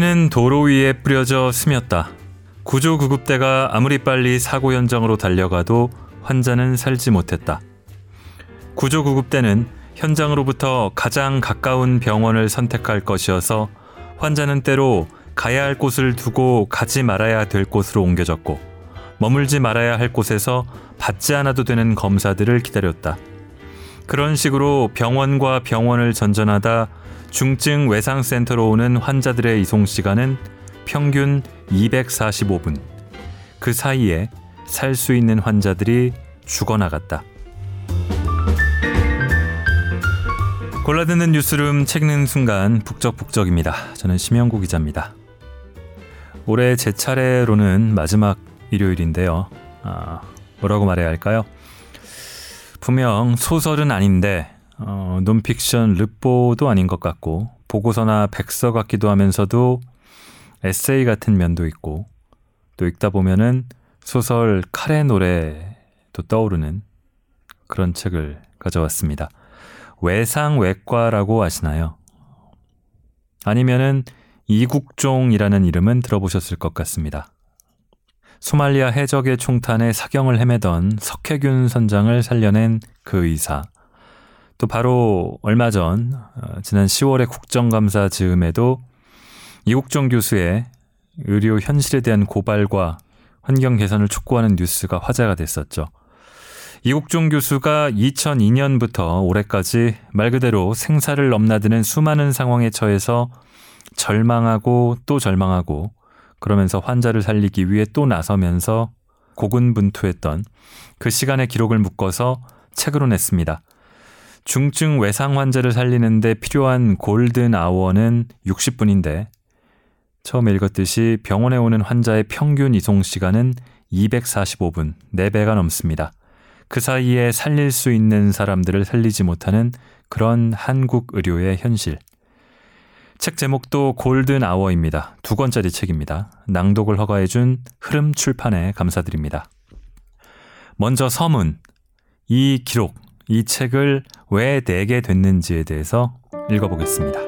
피는 도로 위에 뿌려져 스몄다. 구조구급대가 아무리 빨리 사고 현장으로 달려가도 환자는 살지 못했다. 구조구급대는 현장으로부터 가장 가까운 병원을 선택할 것이어서 환자는 때로 가야 할 곳을 두고 가지 말아야 될 곳으로 옮겨졌고 머물지 말아야 할 곳에서 받지 않아도 되는 검사들을 기다렸다. 그런 식으로 병원과 병원을 전전하다 중증 외상센터로 오는 환자들의 이송 시간은 평균 245분. 그 사이에 살 수 있는 환자들이 죽어나갔다. 골라듣는 뉴스룸 책 읽는 순간 북적북적입니다. 저는 심영구 기자입니다. 올해 제 차례로는 마지막 일요일인데요. 아, 뭐라고 말해야 할까요? 분명 소설은 아닌데 어, 논픽션 르뽀도 아닌 것 같고 보고서나 백서 같기도 하면서도 에세이 같은 면도 있고 또 읽다 보면은 소설 칼의 노래도 떠오르는 그런 책을 가져왔습니다. 외상외과라고 아시나요? 아니면은 이국종이라는 이름은 들어보셨을 것 같습니다. 소말리아 해적의 총탄에 사경을 헤매던 석혜균 선장을 살려낸 그 의사. 또 바로 얼마 전 어, 지난 10월에 국정감사 즈음에도 이국종 교수의 의료 현실에 대한 고발과 환경 개선을 촉구하는 뉴스가 화제가 됐었죠. 이국종 교수가 2002년부터 올해까지 말 그대로 생사를 넘나드는 수많은 상황에 처해서 절망하고 또 절망하고 그러면서 환자를 살리기 위해 또 나서면서 고군분투했던 그 시간의 기록을 묶어서 책으로 냈습니다. 중증 외상 환자를 살리는데 필요한 골든 아워는 60분인데 처음에 읽었듯이 병원에 오는 환자의 평균 이송 시간은 245분, 4배가 넘습니다. 그 사이에 살릴 수 있는 사람들을 살리지 못하는 그런 한국 의료의 현실. 책 제목도 골든 아워입니다. 두 권짜리 책입니다. 낭독을 허가해준 흐름 출판에 감사드립니다. 먼저 서문. 이 기록, 이 책을 왜 내게 됐는지에 대해서 읽어보겠습니다.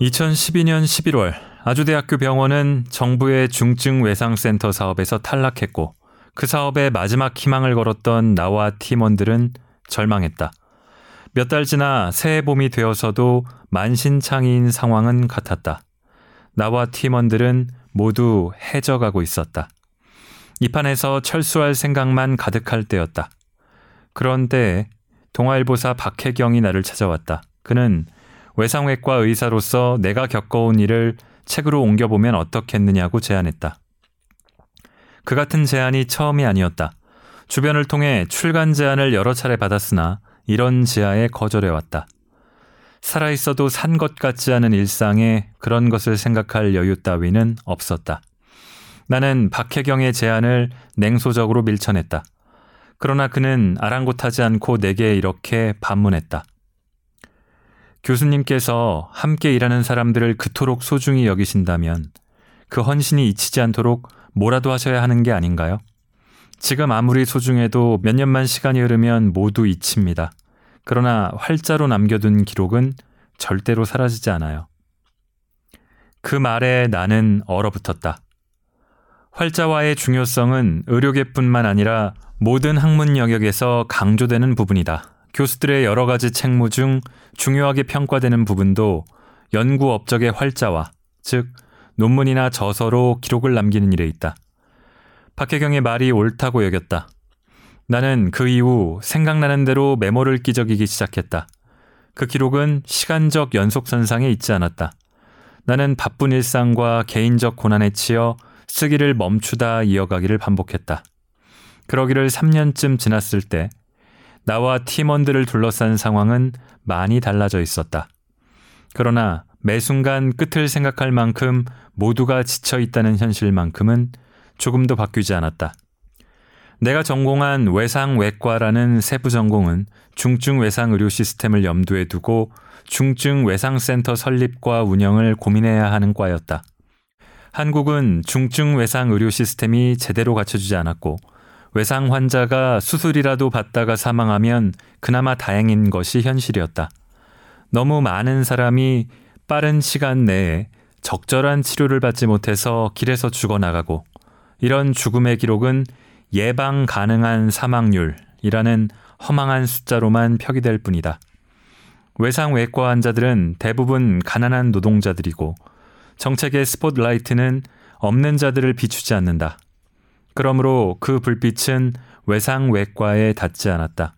2012년 11월 아주대학교 병원은 정부의 중증 외상센터 사업에서 탈락했고 그 사업의 마지막 희망을 걸었던 나와 팀원들은 절망했다. 몇 달 지나 새해 봄이 되어서도 만신창이인 상황은 같았다. 나와 팀원들은 모두 해져가고 있었다. 이 판에서 철수할 생각만 가득할 때였다. 그런데 동아일보사 박혜경이 나를 찾아왔다. 그는 외상외과 의사로서 내가 겪어온 일을 책으로 옮겨보면 어떻겠느냐고 제안했다. 그 같은 제안이 처음이 아니었다. 주변을 통해 출간 제안을 여러 차례 받았으나 이런 지하에 거절해왔다. 살아있어도 산 것 같지 않은 일상에 그런 것을 생각할 여유 따위는 없었다. 나는 박혜경의 제안을 냉소적으로 밀쳐냈다. 그러나 그는 아랑곳하지 않고 내게 이렇게 반문했다. 교수님께서 함께 일하는 사람들을 그토록 소중히 여기신다면 그 헌신이 잊히지 않도록 뭐라도 하셔야 하는 게 아닌가요? 지금 아무리 소중해도 몇 년만 시간이 흐르면 모두 잊힙니다. 그러나 활자로 남겨둔 기록은 절대로 사라지지 않아요. 그 말에 나는 얼어붙었다. 활자와의 중요성은 의료계뿐만 아니라 모든 학문 영역에서 강조되는 부분이다. 교수들의 여러 가지 책무 중 중요하게 평가되는 부분도 연구 업적의 활자와 즉 논문이나 저서로 기록을 남기는 일에 있다. 박혜경의 말이 옳다고 여겼다. 나는 그 이후 생각나는 대로 메모를 끼적이기 시작했다. 그 기록은 시간적 연속선상에 있지 않았다. 나는 바쁜 일상과 개인적 고난에 치여 쓰기를 멈추다 이어가기를 반복했다. 그러기를 3년쯤 지났을 때 나와 팀원들을 둘러싼 상황은 많이 달라져 있었다. 그러나 매 순간 끝을 생각할 만큼 모두가 지쳐 있다는 현실만큼은 조금도 바뀌지 않았다. 내가 전공한 외상외과라는 세부 전공은 중증 외상 의료 시스템을 염두에 두고 중증 외상센터 설립과 운영을 고민해야 하는 과였다. 한국은 중증 외상 의료 시스템이 제대로 갖춰지지 않았고 외상 환자가 수술이라도 받다가 사망하면 그나마 다행인 것이 현실이었다. 너무 많은 사람이 빠른 시간 내에 적절한 치료를 받지 못해서 길에서 죽어나가고 이런 죽음의 기록은 예방 가능한 사망률이라는 허망한 숫자로만 표기될 뿐이다. 외상 외과 환자들은 대부분 가난한 노동자들이고 정책의 스포트라이트는 없는 자들을 비추지 않는다. 그러므로 그 불빛은 외상 외과에 닿지 않았다.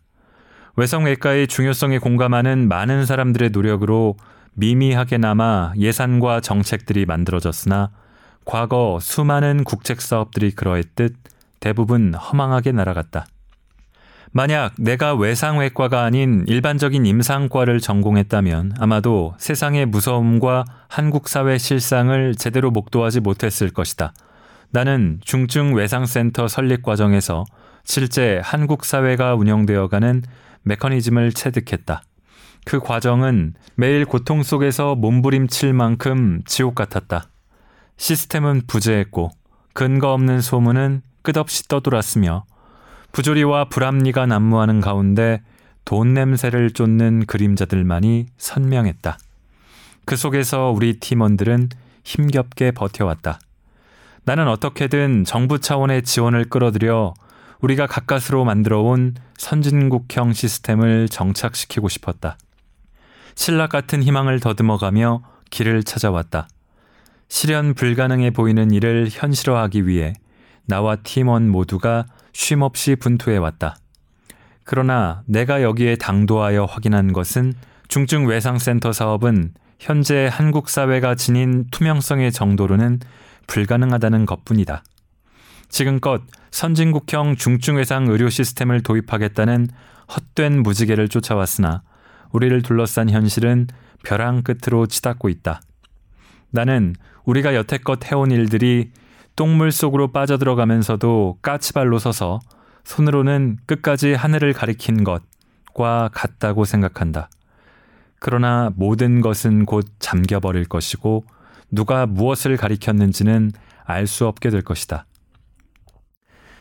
외상 외과의 중요성에 공감하는 많은 사람들의 노력으로 미미하게나마 예산과 정책들이 만들어졌으나 과거 수많은 국책 사업들이 그러했듯 대부분 허망하게 날아갔다. 만약 내가 외상외과가 아닌 일반적인 임상과를 전공했다면 아마도 세상의 무서움과 한국 사회 실상을 제대로 목도하지 못했을 것이다. 나는 중증 외상센터 설립 과정에서 실제 한국 사회가 운영되어가는 메커니즘을 체득했다. 그 과정은 매일 고통 속에서 몸부림칠 만큼 지옥 같았다. 시스템은 부재했고 근거 없는 소문은 끝없이 떠돌았으며 부조리와 불합리가 난무하는 가운데 돈 냄새를 쫓는 그림자들만이 선명했다. 그 속에서 우리 팀원들은 힘겹게 버텨왔다. 나는 어떻게든 정부 차원의 지원을 끌어들여 우리가 가까스로 만들어 온 선진국형 시스템을 정착시키고 싶었다. 신락 같은 희망을 더듬어가며 길을 찾아왔다. 실현 불가능해 보이는 일을 현실화하기 위해 나와 팀원 모두가 쉼없이 분투해 왔다. 그러나 내가 여기에 당도하여 확인한 것은 중증 외상센터 사업은 현재 한국 사회가 지닌 투명성의 정도로는 불가능하다는 것뿐이다. 지금껏 선진국형 중증외상 의료 시스템을 도입하겠다는 헛된 무지개를 쫓아왔으나 우리를 둘러싼 현실은 벼랑 끝으로 치닫고 있다. 나는 우리가 여태껏 해온 일들이 똥물 속으로 빠져들어가면서도 까치발로 서서 손으로는 끝까지 하늘을 가리킨 것과 같다고 생각한다. 그러나 모든 것은 곧 잠겨버릴 것이고 누가 무엇을 가리켰는지는 알 수 없게 될 것이다.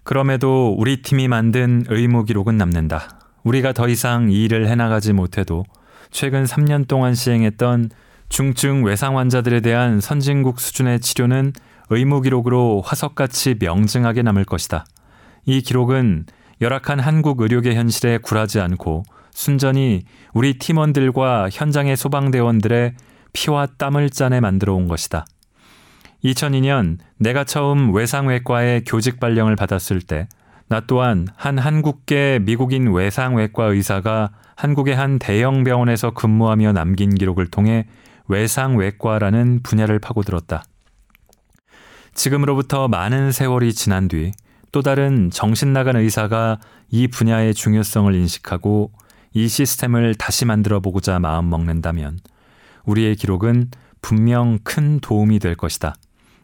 그럼에도 우리 팀이 만든 의무 기록은 남는다. 우리가 더 이상 이 일을 해나가지 못해도 최근 3년 동안 시행했던 중증 외상 환자들에 대한 선진국 수준의 치료는 의무 기록으로 화석같이 명증하게 남을 것이다. 이 기록은 열악한 한국 의료계 현실에 굴하지 않고 순전히 우리 팀원들과 현장의 소방대원들의 피와 땀을 짜내 만들어 온 것이다. 2002년 내가 처음 외상외과의 교직 발령을 받았을 때 나 또한 한 한국계 미국인 외상외과 의사가 한국의 한 대형 병원에서 근무하며 남긴 기록을 통해 외상외과라는 분야를 파고들었다. 지금으로부터 많은 세월이 지난 뒤 또 다른 정신 나간 의사가 이 분야의 중요성을 인식하고 이 시스템을 다시 만들어 보고자 마음 먹는다면 우리의 기록은 분명 큰 도움이 될 것이다.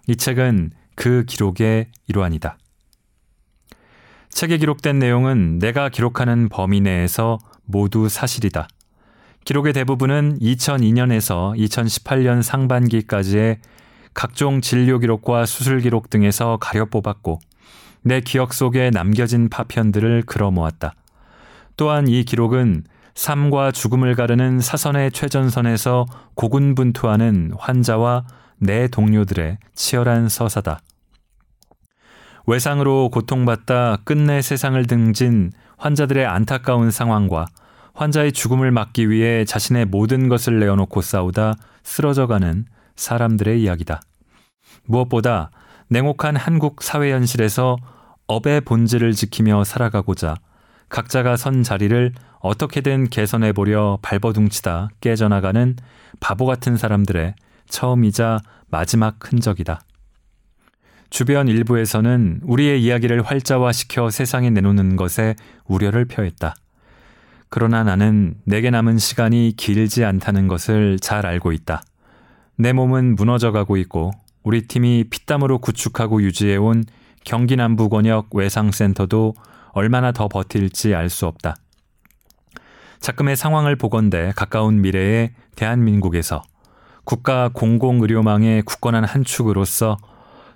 이 책은 그 기록의 일환이다. 책에 기록된 내용은 내가 기록하는 범위 내에서 모두 사실이다. 기록의 대부분은 2002년에서 2018년 상반기까지의 각종 진료 기록과 수술 기록 등에서 가려 뽑았고 내 기억 속에 남겨진 파편들을 걸어 모았다. 또한 이 기록은 삶과 죽음을 가르는 사선의 최전선에서 고군분투하는 환자와 내 동료들의 치열한 서사다. 외상으로 고통받다 끝내 세상을 등진 환자들의 안타까운 상황과 환자의 죽음을 막기 위해 자신의 모든 것을 내어놓고 싸우다 쓰러져가는 사람들의 이야기다. 무엇보다 냉혹한 한국 사회 현실에서 업의 본질을 지키며 살아가고자 각자가 선 자리를 어떻게든 개선해 보려 발버둥치다 깨져나가는 바보 같은 사람들의 처음이자 마지막 흔적이다. 주변 일부에서는 우리의 이야기를 활자화시켜 세상에 내놓는 것에 우려를 표했다. 그러나 나는 내게 남은 시간이 길지 않다는 것을 잘 알고 있다. 내 몸은 무너져 가고 있고 우리 팀이 피땀으로 구축하고 유지해온 경기 남부 권역 외상센터도 얼마나 더 버틸지 알 수 없다. 자금의 상황을 보건대 가까운 미래에 대한민국에서 국가 공공의료망의 굳건한 한 축으로서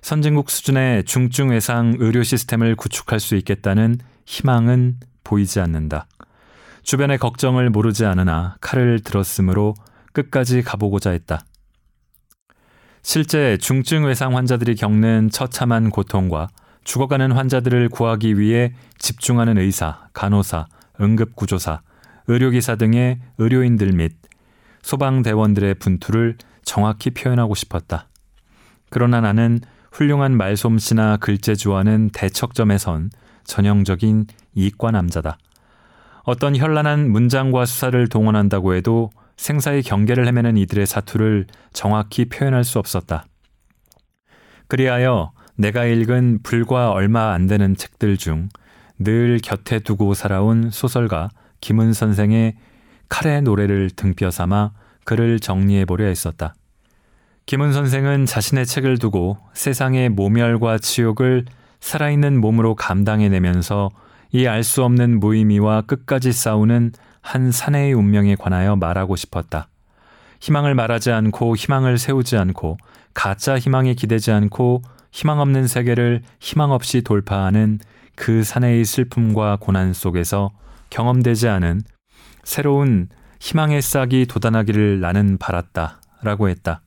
선진국 수준의 중증 외상 의료 시스템을 구축할 수 있겠다는 희망은 보이지 않는다. 주변의 걱정을 모르지 않으나 칼을 들었으므로 끝까지 가보고자 했다. 실제 중증 외상 환자들이 겪는 처참한 고통과 죽어가는 환자들을 구하기 위해 집중하는 의사, 간호사, 응급구조사, 의료기사 등의 의료인들 및 소방대원들의 분투를 정확히 표현하고 싶었다. 그러나 나는 훌륭한 말솜씨나 글재주와는 대척점에 선 전형적인 이과 남자다. 어떤 현란한 문장과 수사를 동원한다고 해도 생사의 경계를 헤매는 이들의 사투를 정확히 표현할 수 없었다. 그리하여 내가 읽은 불과 얼마 안 되는 책들 중 늘 곁에 두고 살아온 소설가 김은 선생의 칼의 노래를 등뼈 삼아 글을 정리해 보려 했었다. 김은 선생은 자신의 책을 두고 세상의 모멸과 치욕을 살아있는 몸으로 감당해내면서 이 알 수 없는 무의미와 끝까지 싸우는 한 사내의 운명에 관하여 말하고 싶었다. 희망을 말하지 않고 희망을 세우지 않고 가짜 희망에 기대지 않고 희망 없는 세계를 희망 없이 돌파하는 그 사내의 슬픔과 고난 속에서 경험되지 않은 새로운 희망의 싹이 돋아나기를 나는 바랐다. 라고 했다.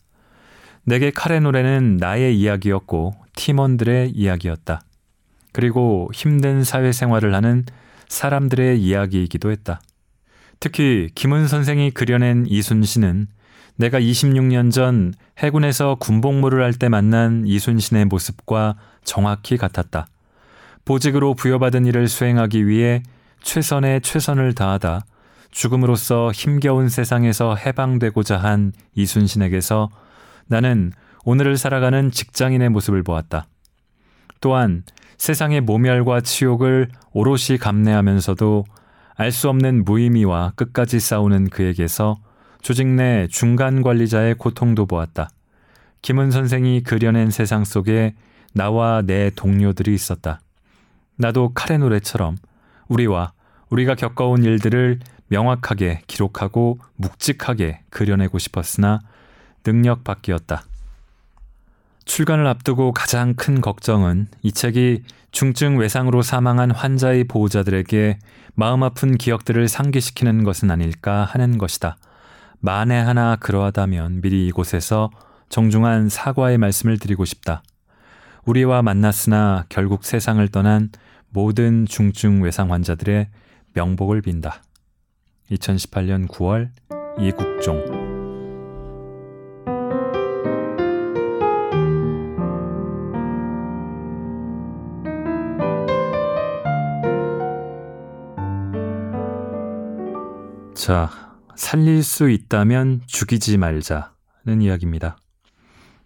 내게 칼의 노래는 나의 이야기였고 팀원들의 이야기였다. 그리고 힘든 사회생활을 하는 사람들의 이야기이기도 했다. 특히 김은 선생이 그려낸 이순신은 내가 26년 전 해군에서 군복무를 할 때 만난 이순신의 모습과 정확히 같았다. 보직으로 부여받은 일을 수행하기 위해 최선의 최선을 다하다 죽음으로써 힘겨운 세상에서 해방되고자 한 이순신에게서 나는 오늘을 살아가는 직장인의 모습을 보았다. 또한 세상의 모멸과 치욕을 오롯이 감내하면서도 알 수 없는 무의미와 끝까지 싸우는 그에게서 조직 내 중간 관리자의 고통도 보았다. 김은 선생이 그려낸 세상 속에 나와 내 동료들이 있었다. 나도 칼의 노래처럼 우리와 우리가 겪어온 일들을 명확하게 기록하고 묵직하게 그려내고 싶었으나 능력 밖이었다. 출간을 앞두고 가장 큰 걱정은 이 책이 중증 외상으로 사망한 환자의 보호자들에게 마음 아픈 기억들을 상기시키는 것은 아닐까 하는 것이다. 만에 하나 그러하다면 미리 이곳에서 정중한 사과의 말씀을 드리고 싶다. 우리와 만났으나 결국 세상을 떠난 모든 중증 외상 환자들의 명복을 빈다. 2018년 9월 이국종 자, 살릴 수 있다면 죽이지 말자는 이야기입니다.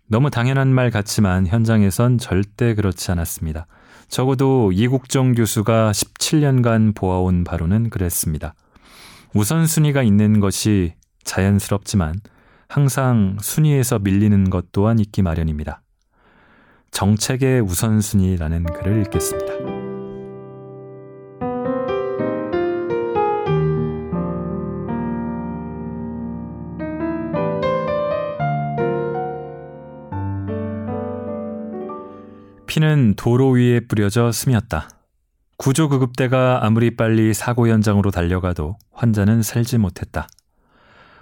너무 당연한 말 같지만 현장에선 절대 그렇지 않았습니다. 적어도 이국정 교수가 17년간 보아온 바로는 그랬습니다. 우선순위가 있는 것이 자연스럽지만 항상 순위에서 밀리는 것 또한 있기 마련입니다. 정책의 우선순위라는 글을 읽겠습니다. 피는 도로 위에 뿌려져 스며었다. 구조구급대가 아무리 빨리 사고 현장으로 달려가도 환자는 살지 못했다.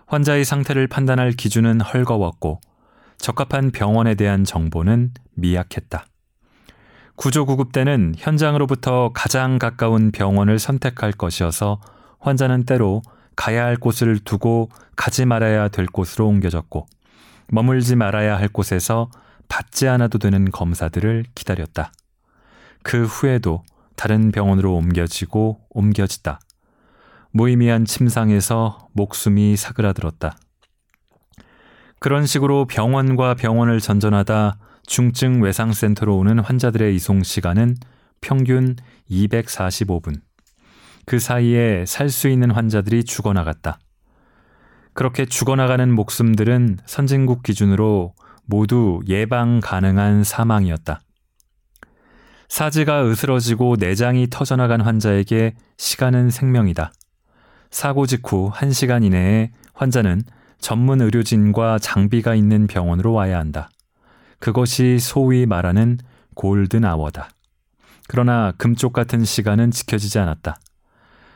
환자의 상태를 판단할 기준은 헐거웠고 적합한 병원에 대한 정보는 미약했다. 구조구급대는 현장으로부터 가장 가까운 병원을 선택할 것이어서 환자는 때로 가야 할 곳을 두고 가지 말아야 될 곳으로 옮겨졌고 머물지 말아야 할 곳에서 받지 않아도 되는 검사들을 기다렸다. 그 후에도 다른 병원으로 옮겨지고 옮겨지다. 무의미한 침상에서 목숨이 사그라들었다. 그런 식으로 병원과 병원을 전전하다 중증 외상센터로 오는 환자들의 이송 시간은 평균 245분. 그 사이에 살 수 있는 환자들이 죽어나갔다. 그렇게 죽어나가는 목숨들은 선진국 기준으로 모두 예방 가능한 사망이었다. 사지가 으스러지고 내장이 터져나간 환자에게 시간은 생명이다. 사고 직후 1시간 이내에 환자는 전문 의료진과 장비가 있는 병원으로 와야 한다. 그것이 소위 말하는 골든 아워다. 그러나 금쪽 같은 시간은 지켜지지 않았다.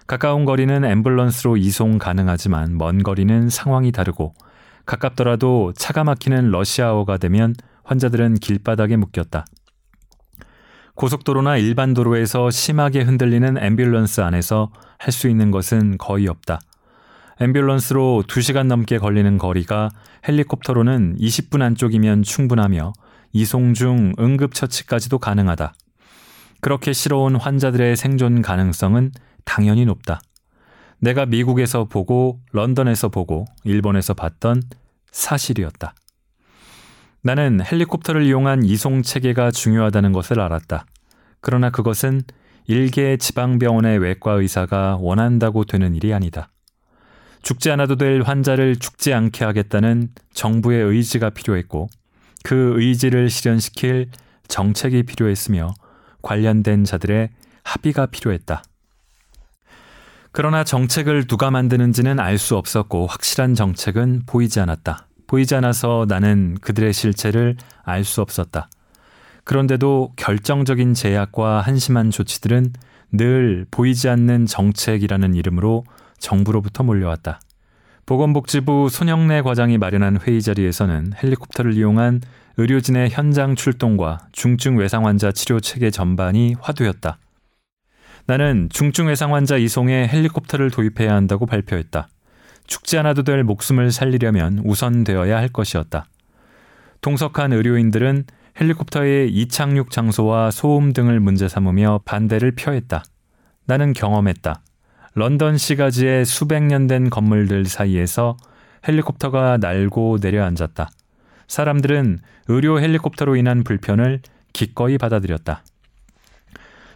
가까운 거리는 앰뷸런스로 이송 가능하지만 먼 거리는 상황이 다르고 가깝더라도 차가 막히는 러시아어가 되면 환자들은 길바닥에 묶였다. 고속도로나 일반 도로에서 심하게 흔들리는 앰뷸런스 안에서 할 수 있는 것은 거의 없다. 앰뷸런스로 2시간 넘게 걸리는 거리가 헬리콥터로는 20분 안쪽이면 충분하며 이송 중 응급처치까지도 가능하다. 그렇게 실어온 환자들의 생존 가능성은 당연히 높다. 내가 미국에서 보고 런던에서 보고 일본에서 봤던 사실이었다. 나는 헬리콥터를 이용한 이송 체계가 중요하다는 것을 알았다. 그러나 그것은 일개 지방병원의 외과 의사가 원한다고 되는 일이 아니다. 죽지 않아도 될 환자를 죽지 않게 하겠다는 정부의 의지가 필요했고 그 의지를 실현시킬 정책이 필요했으며 관련된 자들의 합의가 필요했다. 그러나 정책을 누가 만드는지는 알 수 없었고 확실한 정책은 보이지 않았다. 보이지 않아서 나는 그들의 실체를 알 수 없었다. 그런데도 결정적인 제약과 한심한 조치들은 늘 보이지 않는 정책이라는 이름으로 정부로부터 몰려왔다. 보건복지부 손영래 과장이 마련한 회의 자리에서는 헬리콥터를 이용한 의료진의 현장 출동과 중증 외상 환자 치료 체계 전반이 화두였다. 나는 중증 외상 환자 이송에 헬리콥터를 도입해야 한다고 발표했다. 죽지 않아도 될 목숨을 살리려면 우선되어야 할 것이었다. 동석한 의료인들은 헬리콥터의 이착륙 장소와 소음 등을 문제 삼으며 반대를 표했다. 나는 경험했다. 런던 시가지의 수백 년 된 건물들 사이에서 헬리콥터가 날고 내려앉았다. 사람들은 의료 헬리콥터로 인한 불편을 기꺼이 받아들였다.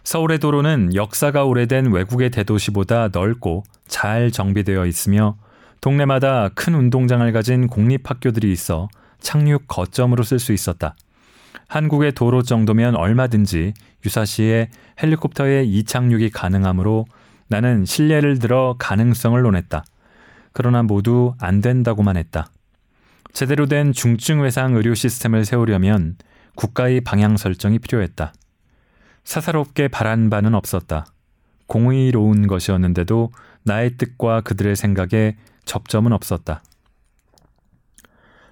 서울의 도로는 역사가 오래된 외국의 대도시보다 넓고 잘 정비되어 있으며 동네마다 큰 운동장을 가진 공립학교들이 있어 착륙 거점으로 쓸 수 있었다. 한국의 도로 정도면 얼마든지 유사시에 헬리콥터의 이착륙이 가능하므로 나는 신뢰를 들어 가능성을 논했다. 그러나 모두 안 된다고만 했다. 제대로 된 중증 외상 의료 시스템을 세우려면 국가의 방향 설정이 필요했다. 사사롭게 바란 바는 없었다. 공의로운 것이었는데도 나의 뜻과 그들의 생각에 접점은 없었다.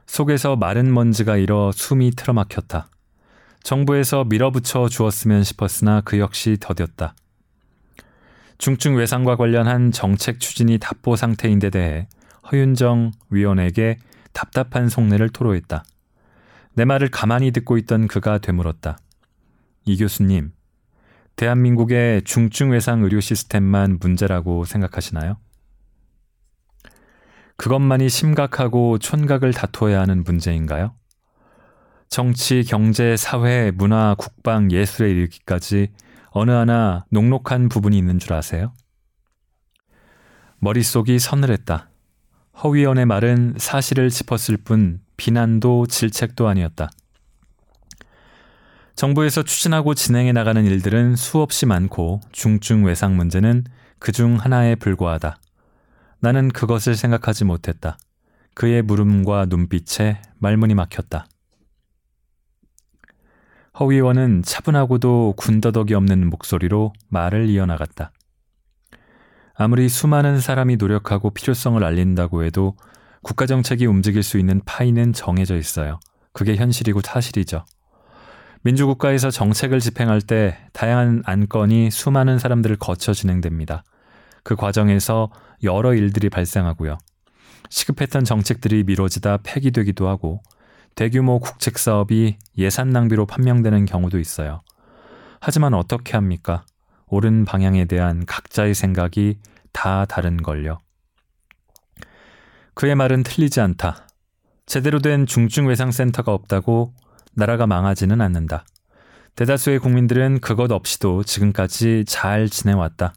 속에서 마른 먼지가 일어 숨이 틀어막혔다. 정부에서 밀어붙여 주었으면 싶었으나 그 역시 더뎠다. 중증 외상과 관련한 정책 추진이 답보 상태인 데 대해 허윤정 위원에게 답답한 속내를 토로했다. 내 말을 가만히 듣고 있던 그가 되물었다. 이 교수님, 대한민국의 중증 외상 의료 시스템만 문제라고 생각하시나요? 그것만이 심각하고 촌각을 다투어야 하는 문제인가요? 정치, 경제, 사회, 문화, 국방, 예술에 이르기까지 어느 하나 녹록한 부분이 있는 줄 아세요? 머릿속이 서늘했다. 허위원의 말은 사실을 짚었을 뿐 비난도 질책도 아니었다. 정부에서 추진하고 진행해 나가는 일들은 수없이 많고 중증 외상 문제는 그 중 하나에 불과하다. 나는 그것을 생각하지 못했다. 그의 물음과 눈빛에 말문이 막혔다. 허 의원은 차분하고도 군더더기 없는 목소리로 말을 이어나갔다. 아무리 수많은 사람이 노력하고 필요성을 알린다고 해도 국가정책이 움직일 수 있는 파이는 정해져 있어요. 그게 현실이고 사실이죠. 민주국가에서 정책을 집행할 때 다양한 안건이 수많은 사람들을 거쳐 진행됩니다. 그 과정에서 여러 일들이 발생하고요. 시급했던 정책들이 미뤄지다 폐기되기도 하고 대규모 국책 사업이 예산 낭비로 판명되는 경우도 있어요. 하지만 어떻게 합니까? 옳은 방향에 대한 각자의 생각이 다 다른 걸요. 그의 말은 틀리지 않다. 제대로 된 중증 외상센터가 없다고 나라가 망하지는 않는다. 대다수의 국민들은 그것 없이도 지금까지 잘 지내왔다.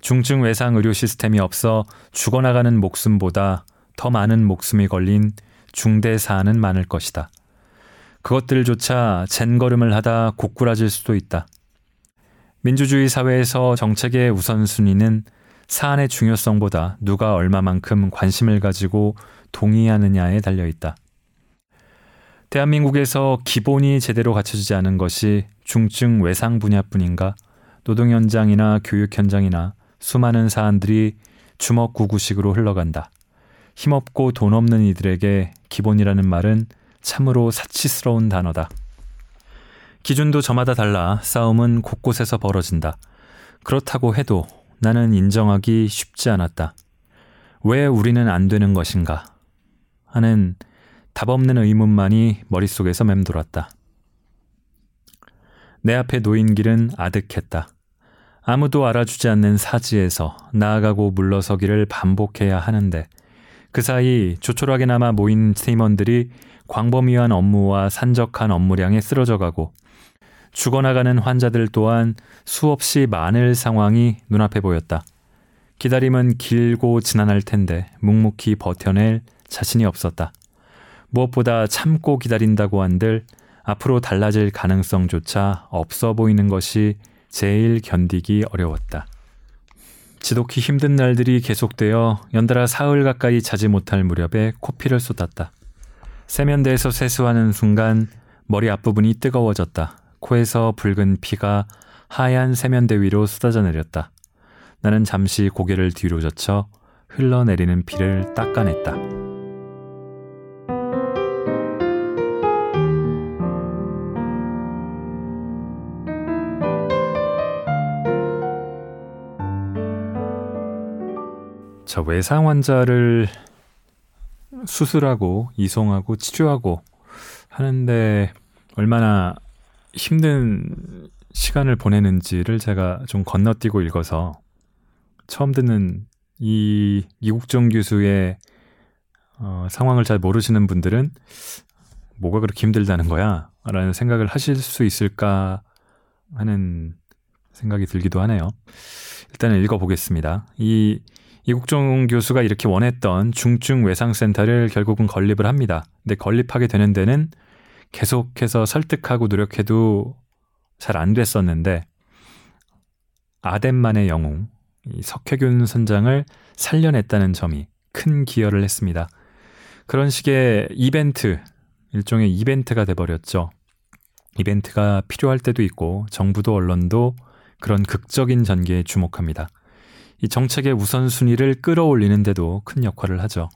중증 외상 의료 시스템이 없어 죽어나가는 목숨보다 더 많은 목숨이 걸린 중대 사안은 많을 것이다. 그것들조차 젠걸음을 하다 고꾸라질 수도 있다. 민주주의 사회에서 정책의 우선순위는 사안의 중요성보다 누가 얼마만큼 관심을 가지고 동의하느냐에 달려 있다. 대한민국에서 기본이 제대로 갖춰지지 않은 것이 중증 외상 분야뿐인가 노동 현장이나 교육 현장이나 수많은 사안들이 주먹구구식으로 흘러간다. 힘없고 돈 없는 이들에게 기본이라는 말은 참으로 사치스러운 단어다. 기준도 저마다 달라 싸움은 곳곳에서 벌어진다. 그렇다고 해도 나는 인정하기 쉽지 않았다. 왜 우리는 안 되는 것인가? 하는 답 없는 의문만이 머릿속에서 맴돌았다. 내 앞에 놓인 길은 아득했다. 아무도 알아주지 않는 사지에서 나아가고 물러서기를 반복해야 하는데 그 사이 조촐하게나마 모인 팀원들이 광범위한 업무와 산적한 업무량에 쓰러져 가고 죽어나가는 환자들 또한 수없이 많을 상황이 눈앞에 보였다. 기다림은 길고 지난할 텐데 묵묵히 버텨낼 자신이 없었다. 무엇보다 참고 기다린다고 한들 앞으로 달라질 가능성조차 없어 보이는 것이 제일 견디기 어려웠다. 지독히 힘든 날들이 계속되어 연달아 사흘 가까이 자지 못할 무렵에 코피를 쏟았다. 세면대에서 세수하는 순간 머리 앞부분이 뜨거워졌다. 코에서 붉은 피가 하얀 세면대 위로 쏟아져 내렸다. 나는 잠시 고개를 뒤로 젖혀 흘러내리는 피를 닦아냈다. 자, 외상 환자를 수술하고 이송하고 치료하고 하는데 얼마나 힘든 시간을 보내는지를 제가 좀 건너뛰고 읽어서 처음 듣는 이 이국정 교수의 어, 상황을 잘 모르시는 분들은 뭐가 그렇게 힘들다는 거야? 라는 생각을 하실 수 있을까 하는 생각이 들기도 하네요. 일단은 읽어보겠습니다. 이 이국종 교수가 이렇게 원했던 중증 외상센터를 결국은 건립을 합니다. 근데 건립하게 되는 데는 계속해서 설득하고 노력해도 잘 안 됐었는데 아덴만의 영웅 석회균 선장을 살려냈다는 점이 큰 기여를 했습니다. 그런 식의 이벤트 일종의 이벤트가 돼버렸죠. 이벤트가 필요할 때도 있고 정부도 언론도 그런 극적인 전개에 주목합니다. 이 정책의 우선순위를 끌어올리는데도 큰 역할을 하죠.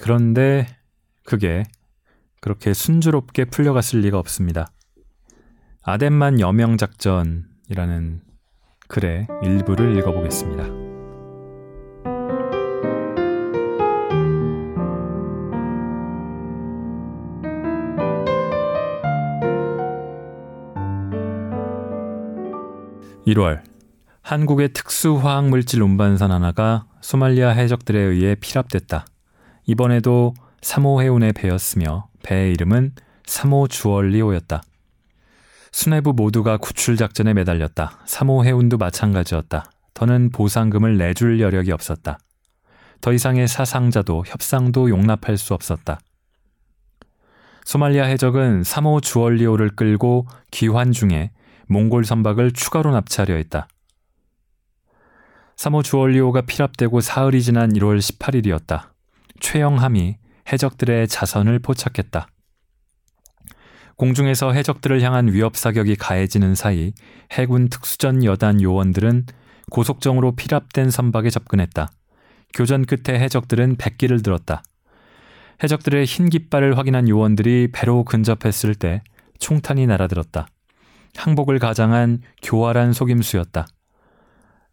그런데 그게 그렇게 순조롭게 풀려갔을 리가 없습니다. 아덴만 여명 작전이라는 글의 일부를 읽어보겠습니다. 1월 한국의 특수화학 물질 운반선 하나가 소말리아 해적들에 의해 피랍됐다. 이번에도 3호 해운에 배였으며 배의 이름은 3호 주얼리오였다. 수뇌부 모두가 구출 작전에 매달렸다. 3호 해운도 마찬가지였다. 더는 보상금을 내줄 여력이 없었다. 더 이상의 사상자도 협상도 용납할 수 없었다. 소말리아 해적은 3호 주얼리오를 끌고 귀환 중에 몽골 선박을 추가로 납치하려 했다. 3호 주얼리오가 피랍되고 사흘이 지난 1월 18일이었다. 최영함이 해적들의 자선을 포착했다. 공중에서 해적들을 향한 위협 사격이 가해지는 사이 해군 특수전 여단 요원들은 고속정으로 피랍된 선박에 접근했다. 교전 끝에 해적들은 백기를 들었다. 해적들의 흰 깃발을 확인한 요원들이 배로 근접했을 때 총탄이 날아들었다. 항복을 가장한 교활한 속임수였다.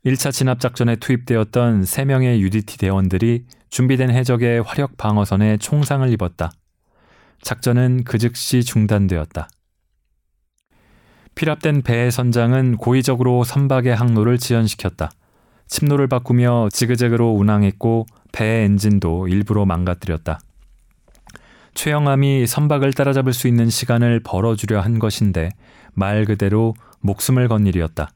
1차 진압 작전에 투입되었던 3명의 UDT 대원들이 준비된 해적의 화력 방어선에 총상을 입었다. 작전은 그 즉시 중단되었다. 피랍된 배의 선장은 고의적으로 선박의 항로를 지연시켰다. 침로를 바꾸며 지그재그로 운항했고 배의 엔진도 일부러 망가뜨렸다. 최영암이 선박을 따라잡을 수 있는 시간을 벌어주려 한 것인데 말 그대로 목숨을 건 일이었다.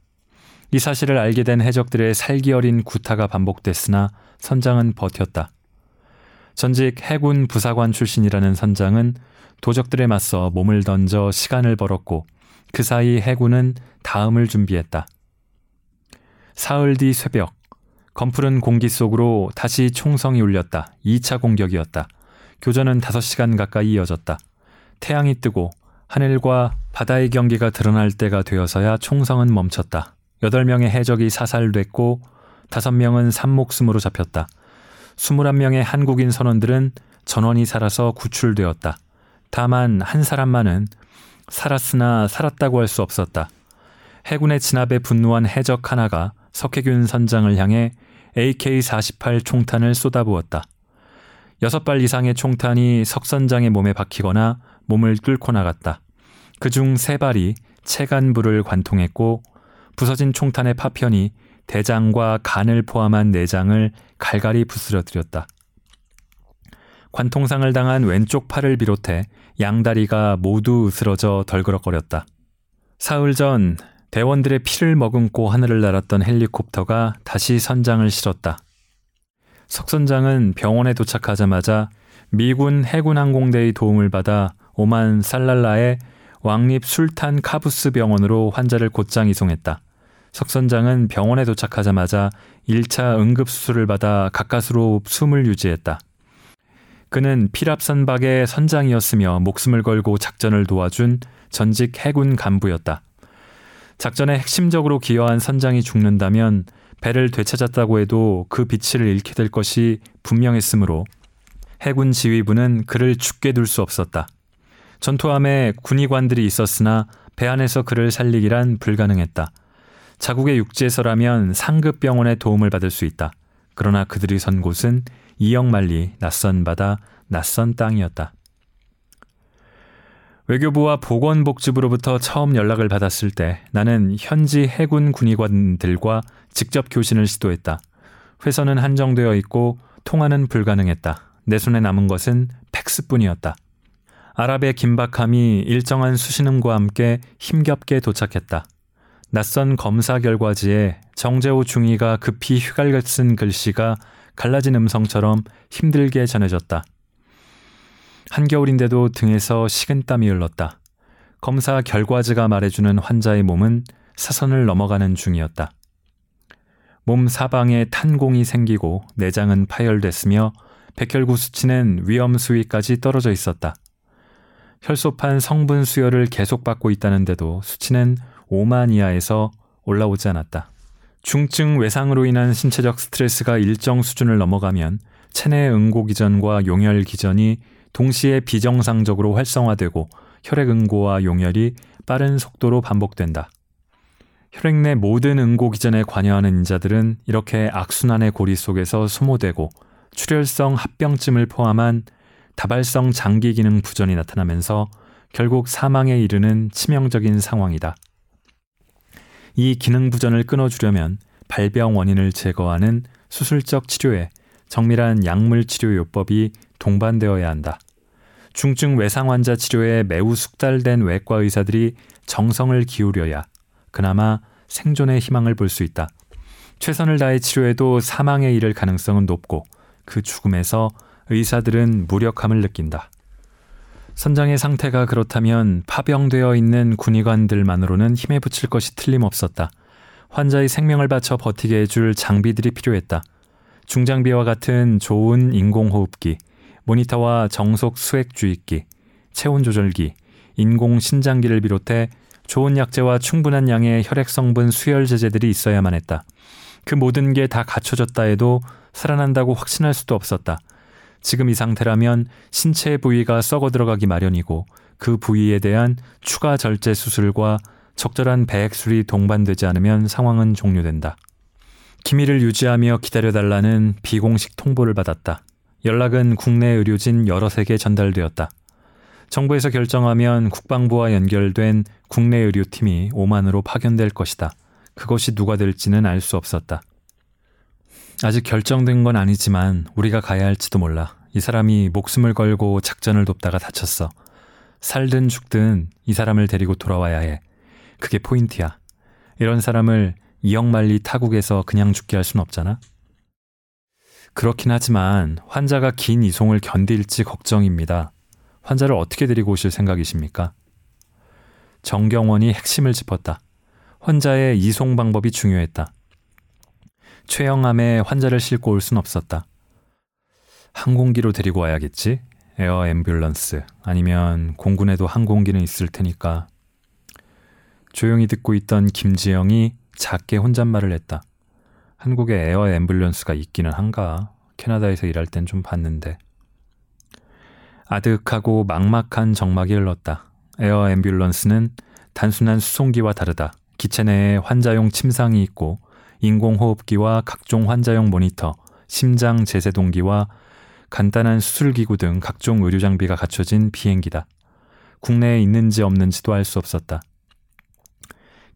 이 사실을 알게 된 해적들의 살기 어린 구타가 반복됐으나 선장은 버텼다. 전직 해군 부사관 출신이라는 선장은 도적들에 맞서 몸을 던져 시간을 벌었고 그 사이 해군은 다음을 준비했다. 사흘 뒤 새벽, 검푸른 공기 속으로 다시 총성이 울렸다. 2차 공격이었다. 교전은 5시간 가까이 이어졌다. 태양이 뜨고 하늘과 바다의 경기가 드러날 때가 되어서야 총성은 멈췄다. 8명의 해적이 사살됐고 5명은 산목숨으로 잡혔다. 21명의 한국인 선원들은 전원이 살아서 구출되었다. 다만 한 사람만은 살았으나 살았다고 할 수 없었다. 해군의 진압에 분노한 해적 하나가 석혜균 선장을 향해 AK-48 총탄을 쏟아부었다. 여섯 발 이상의 총탄이 석 선장의 몸에 박히거나 몸을 뚫고 나갔다. 그중 세 발이 체간부를 관통했고 부서진 총탄의 파편이 대장과 간을 포함한 내장을 갈갈이 부스러뜨렸다. 관통상을 당한 왼쪽 팔을 비롯해 양다리가 모두 으스러져 덜그럭거렸다. 사흘 전 대원들의 피를 머금고 하늘을 날았던 헬리콥터가 다시 선장을 실었다. 석 선장은 병원에 도착하자마자 미군 해군 항공대의 도움을 받아 오만 살랄라의 왕립 술탄 카부스 병원으로 환자를 곧장 이송했다. 석 선장은 병원에 도착하자마자 1차 응급수술을 받아 가까스로 숨을 유지했다. 그는 피랍선박의 선장이었으며 목숨을 걸고 작전을 도와준 전직 해군 간부였다. 작전에 핵심적으로 기여한 선장이 죽는다면 배를 되찾았다고 해도 그 빛을 잃게 될 것이 분명했으므로 해군 지휘부는 그를 죽게 둘 수 없었다. 전투함에 군의관들이 있었으나 배 안에서 그를 살리기란 불가능했다. 자국의 육지에서라면 상급 병원의 도움을 받을 수 있다. 그러나 그들이 선 곳은 이역만리 낯선 바다, 낯선 땅이었다. 외교부와 보건복지부로부터 처음 연락을 받았을 때 나는 현지 해군 군의관들과 직접 교신을 시도했다. 회선은 한정되어 있고 통화는 불가능했다. 내 손에 남은 것은 팩스뿐이었다. 아랍의 긴박함이 일정한 수신음과 함께 힘겹게 도착했다. 낯선 검사 결과지에 정재호 중위가 급히 휘갈겨 쓴 글씨가 갈라진 음성처럼 힘들게 전해졌다. 한겨울인데도 등에서 식은땀이 흘렀다. 검사 결과지가 말해주는 환자의 몸은 사선을 넘어가는 중이었다. 몸 사방에 탄공이 생기고 내장은 파열됐으며 백혈구 수치는 위험 수위까지 떨어져 있었다. 혈소판 성분 수혈을 계속 받고 있다는데도 수치는 5만 이하에서 올라오지 않았다. 중증 외상으로 인한 신체적 스트레스가 일정 수준을 넘어가면 체내 응고 기전과 용혈 기전이 동시에 비정상적으로 활성화되고 혈액 응고와 용혈이 빠른 속도로 반복된다. 혈액 내 모든 응고 기전에 관여하는 인자들은 이렇게 악순환의 고리 속에서 소모되고 출혈성 합병증을 포함한 다발성 장기 기능 부전이 나타나면서 결국 사망에 이르는 치명적인 상황이다. 이 기능 부전을 끊어주려면 발병 원인을 제거하는 수술적 치료에 정밀한 약물 치료 요법이 동반되어야 한다. 중증 외상 환자 치료에 매우 숙달된 외과 의사들이 정성을 기울여야 그나마 생존의 희망을 볼 수 있다. 최선을 다해 치료해도 사망에 이를 가능성은 높고 그 죽음에서 의사들은 무력함을 느낀다. 선장의 상태가 그렇다면 파병되어 있는 군의관들만으로는 힘에 붙일 것이 틀림없었다. 환자의 생명을 바쳐 버티게 해줄 장비들이 필요했다. 중장비와 같은 좋은 인공호흡기, 모니터와 정속 수액 주입기, 체온 조절기, 인공 신장기를 비롯해 좋은 약재와 충분한 양의 혈액 성분 수혈 제제들이 있어야만 했다. 그 모든 게 다 갖춰졌다 해도 살아난다고 확신할 수도 없었다. 지금 이 상태라면 신체 부위가 썩어 들어가기 마련이고 그 부위에 대한 추가 절제 수술과 적절한 배액술이 동반되지 않으면 상황은 종료된다. 기밀을 유지하며 기다려달라는 비공식 통보를 받았다. 연락은 국내 의료진 여러 세계 전달되었다. 정부에서 결정하면 국방부와 연결된 국내 의료팀이 오만으로 파견될 것이다. 그것이 누가 될지는 알 수 없었다. 아직 결정된 건 아니지만 우리가 가야 할지도 몰라. 이 사람이 목숨을 걸고 작전을 돕다가 다쳤어. 살든 죽든 이 사람을 데리고 돌아와야 해. 그게 포인트야. 이런 사람을 이역만리 타국에서 그냥 죽게 할 순 없잖아. 그렇긴 하지만 환자가 긴 이송을 견딜지 걱정입니다. 환자를 어떻게 데리고 오실 생각이십니까? 정경원이 핵심을 짚었다. 환자의 이송 방법이 중요했다. 최영함에 환자를 싣고 올 순 없었다. 항공기로 데리고 와야겠지? 에어 앰뷸런스 아니면 공군에도 항공기는 있을 테니까 조용히 듣고 있던 김지영이 작게 혼잣말을 했다. 한국에 에어 앰뷸런스가 있기는 한가? 캐나다에서 일할 땐 좀 봤는데. 아득하고 막막한 정막이 흘렀다. 에어 앰뷸런스는 단순한 수송기와 다르다. 기체 내에 환자용 침상이 있고 인공호흡기와 각종 환자용 모니터, 심장 제세동기와 간단한 수술기구 등 각종 의료 장비가 갖춰진 비행기다. 국내에 있는지 없는지도 알 수 없었다.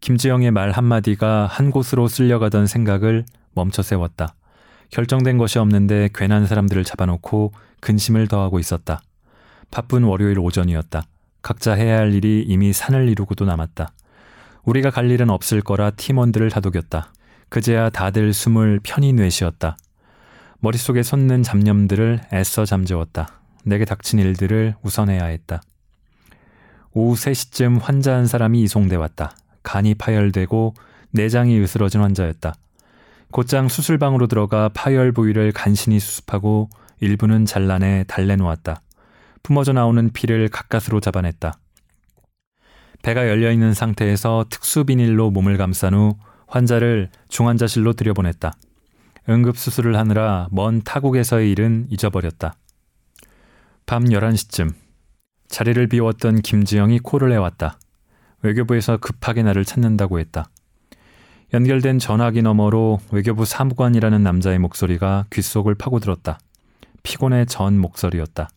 김지영의 말 한마디가 한 곳으로 쓸려가던 생각을 멈춰 세웠다. 결정된 것이 없는데 괜한 사람들을 잡아놓고 근심을 더하고 있었다. 바쁜 월요일 오전이었다. 각자 해야 할 일이 이미 산을 이루고도 남았다. 우리가 갈 일은 없을 거라 팀원들을 다독였다. 그제야 다들 숨을 편히 내쉬었다. 머릿속에 솟는 잡념들을 애써 잠재웠다. 내게 닥친 일들을 우선해야 했다. 오후 3시쯤 환자 한 사람이 이송돼 왔다. 간이 파열되고 내장이 으스러진 환자였다. 곧장 수술방으로 들어가 파열 부위를 간신히 수습하고 일부는 잘라내 달래놓았다. 품어져 나오는 피를 가까스로 잡아냈다. 배가 열려 있는 상태에서 특수 비닐로 몸을 감싼 후 환자를 중환자실로 들여보냈다. 응급수술을 하느라 먼 타국에서의 일은 잊어버렸다. 밤 11시쯤 자리를 비웠던 김지영이 콜을 해왔다. 외교부에서 급하게 나를 찾는다고 했다. 연결된 전화기 너머로 외교부 사무관이라는 남자의 목소리가 귓속을 파고들었다. 피곤의 전 목소리였다.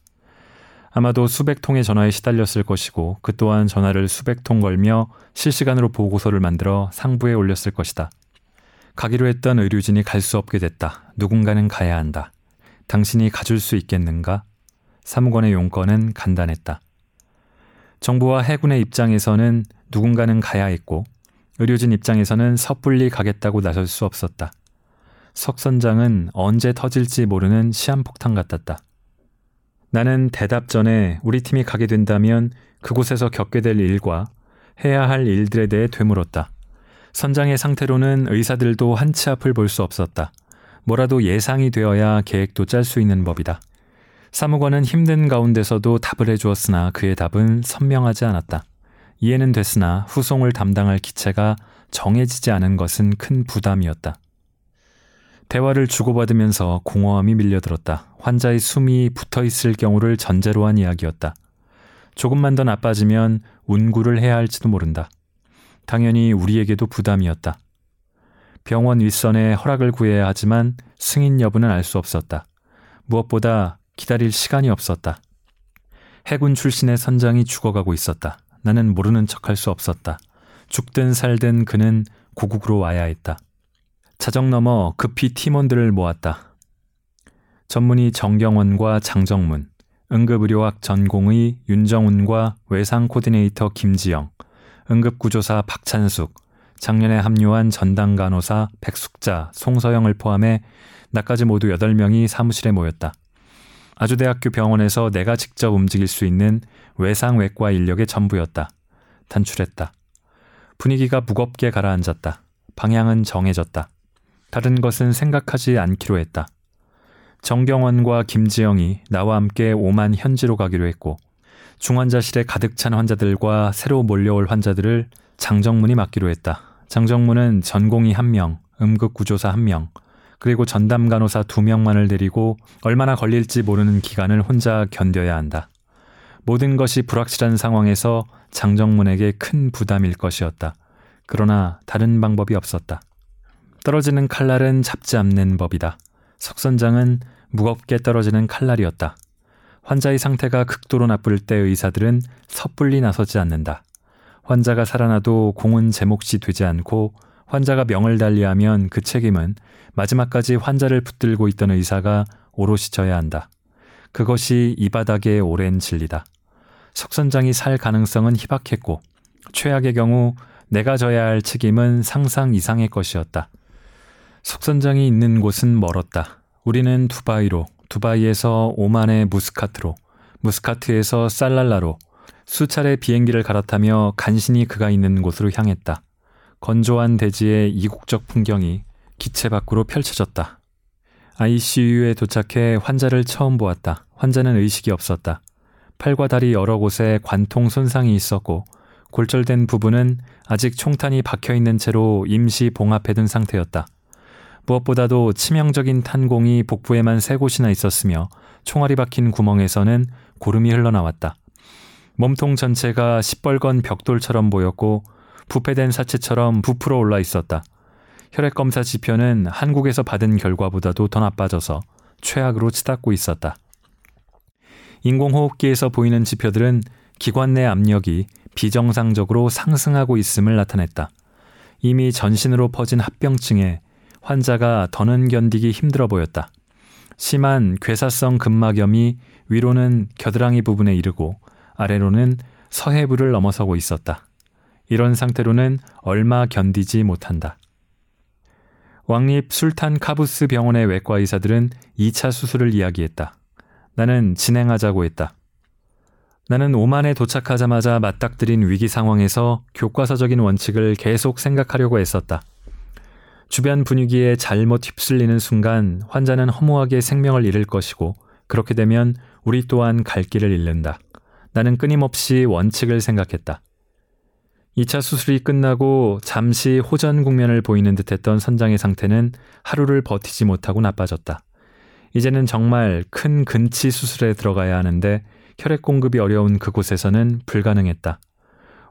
아마도 수백 통의 전화에 시달렸을 것이고 그 또한 전화를 수백 통 걸며 실시간으로 보고서를 만들어 상부에 올렸을 것이다. 가기로 했던 의료진이 갈 수 없게 됐다. 누군가는 가야 한다. 당신이 가줄 수 있겠는가? 사무관의 용건은 간단했다. 정부와 해군의 입장에서는 누군가는 가야 했고 의료진 입장에서는 섣불리 가겠다고 나설 수 없었다. 석 선장은 언제 터질지 모르는 시한폭탄 같았다. 나는 대답 전에 우리 팀이 가게 된다면 그곳에서 겪게 될 일과 해야 할 일들에 대해 되물었다. 선장의 상태로는 의사들도 한치 앞을 볼 수 없었다. 뭐라도 예상이 되어야 계획도 짤 수 있는 법이다. 사무관은 힘든 가운데서도 답을 해주었으나 그의 답은 선명하지 않았다. 이해는 됐으나 후송을 담당할 기체가 정해지지 않은 것은 큰 부담이었다. 대화를 주고받으면서 공허함이 밀려들었다. 환자의 숨이 붙어 있을 경우를 전제로 한 이야기였다. 조금만 더 나빠지면 운구를 해야 할지도 모른다. 당연히 우리에게도 부담이었다. 병원 윗선에 허락을 구해야 하지만 승인 여부는 알 수 없었다. 무엇보다 기다릴 시간이 없었다. 해군 출신의 선장이 죽어가고 있었다. 나는 모르는 척할 수 없었다. 죽든 살든 그는 고국으로 와야 했다. 자정 넘어 급히 팀원들을 모았다. 전문의 정경원과 장정문, 응급의료학 전공의 윤정훈과 외상 코디네이터 김지영, 응급구조사 박찬숙, 작년에 합류한 전담 간호사 백숙자, 송서영을 포함해 나까지 모두 8명이 사무실에 모였다. 아주대학교 병원에서 내가 직접 움직일 수 있는 외상외과 인력의 전부였다. 단출했다. 분위기가 무겁게 가라앉았다. 방향은 정해졌다. 다른 것은 생각하지 않기로 했다. 정경원과 김지영이 나와 함께 오만 현지로 가기로 했고 중환자실에 가득 찬 환자들과 새로 몰려올 환자들을 장정문이 맡기로 했다. 장정문은 전공의 한 명, 응급구조사 한 명, 그리고 전담 간호사 두 명만을 데리고 얼마나 걸릴지 모르는 기간을 혼자 견뎌야 한다. 모든 것이 불확실한 상황에서 장정문에게 큰 부담일 것이었다. 그러나 다른 방법이 없었다. 떨어지는 칼날은 잡지 않는 법이다. 석 선장은 무겁게 떨어지는 칼날이었다. 환자의 상태가 극도로 나쁠 때 의사들은 섣불리 나서지 않는다. 환자가 살아나도 공은 제 몫이 되지 않고 환자가 명을 달리하면 그 책임은 마지막까지 환자를 붙들고 있던 의사가 오롯이 져야 한다. 그것이 이 바닥의 오랜 진리다. 석 선장이 살 가능성은 희박했고 최악의 경우 내가 져야 할 책임은 상상 이상의 것이었다. 석 선장이 있는 곳은 멀었다. 우리는 두바이로, 두바이에서 오만의 무스카트로, 무스카트에서 살랄라로 수차례 비행기를 갈아타며 간신히 그가 있는 곳으로 향했다. 건조한 대지의 이국적 풍경이 기체 밖으로 펼쳐졌다. ICU에 도착해 환자를 처음 보았다. 환자는 의식이 없었다. 팔과 다리 여러 곳에 관통 손상이 있었고 골절된 부분은 아직 총탄이 박혀 있는 채로 임시 봉합해둔 상태였다. 무엇보다도 치명적인 탄공이 복부에만 세 곳이나 있었으며 총알이 박힌 구멍에서는 고름이 흘러나왔다. 몸통 전체가 시뻘건 벽돌처럼 보였고 부패된 사체처럼 부풀어 올라 있었다. 혈액 검사 지표는 한국에서 받은 결과보다도 더 나빠져서 최악으로 치닫고 있었다. 인공호흡기에서 보이는 지표들은 기관 내 압력이 비정상적으로 상승하고 있음을 나타냈다. 이미 전신으로 퍼진 합병증에 환자가 더는 견디기 힘들어 보였다. 심한 괴사성 근막염이 위로는 겨드랑이 부분에 이르고 아래로는 서해부를 넘어서고 있었다. 이런 상태로는 얼마 견디지 못한다. 왕립 술탄 카부스 병원의 외과 의사들은 2차 수술을 이야기했다. 나는 진행하자고 했다. 나는 오만에 도착하자마자 맞닥뜨린 위기 상황에서 교과서적인 원칙을 계속 생각하려고 애썼다. 주변 분위기에 잘못 휩쓸리는 순간 환자는 허무하게 생명을 잃을 것이고 그렇게 되면 우리 또한 갈 길을 잃는다. 나는 끊임없이 원칙을 생각했다. 2차 수술이 끝나고 잠시 호전 국면을 보이는 듯했던 선장의 상태는 하루를 버티지 못하고 나빠졌다. 이제는 정말 큰 근치 수술에 들어가야 하는데 혈액 공급이 어려운 그곳에서는 불가능했다.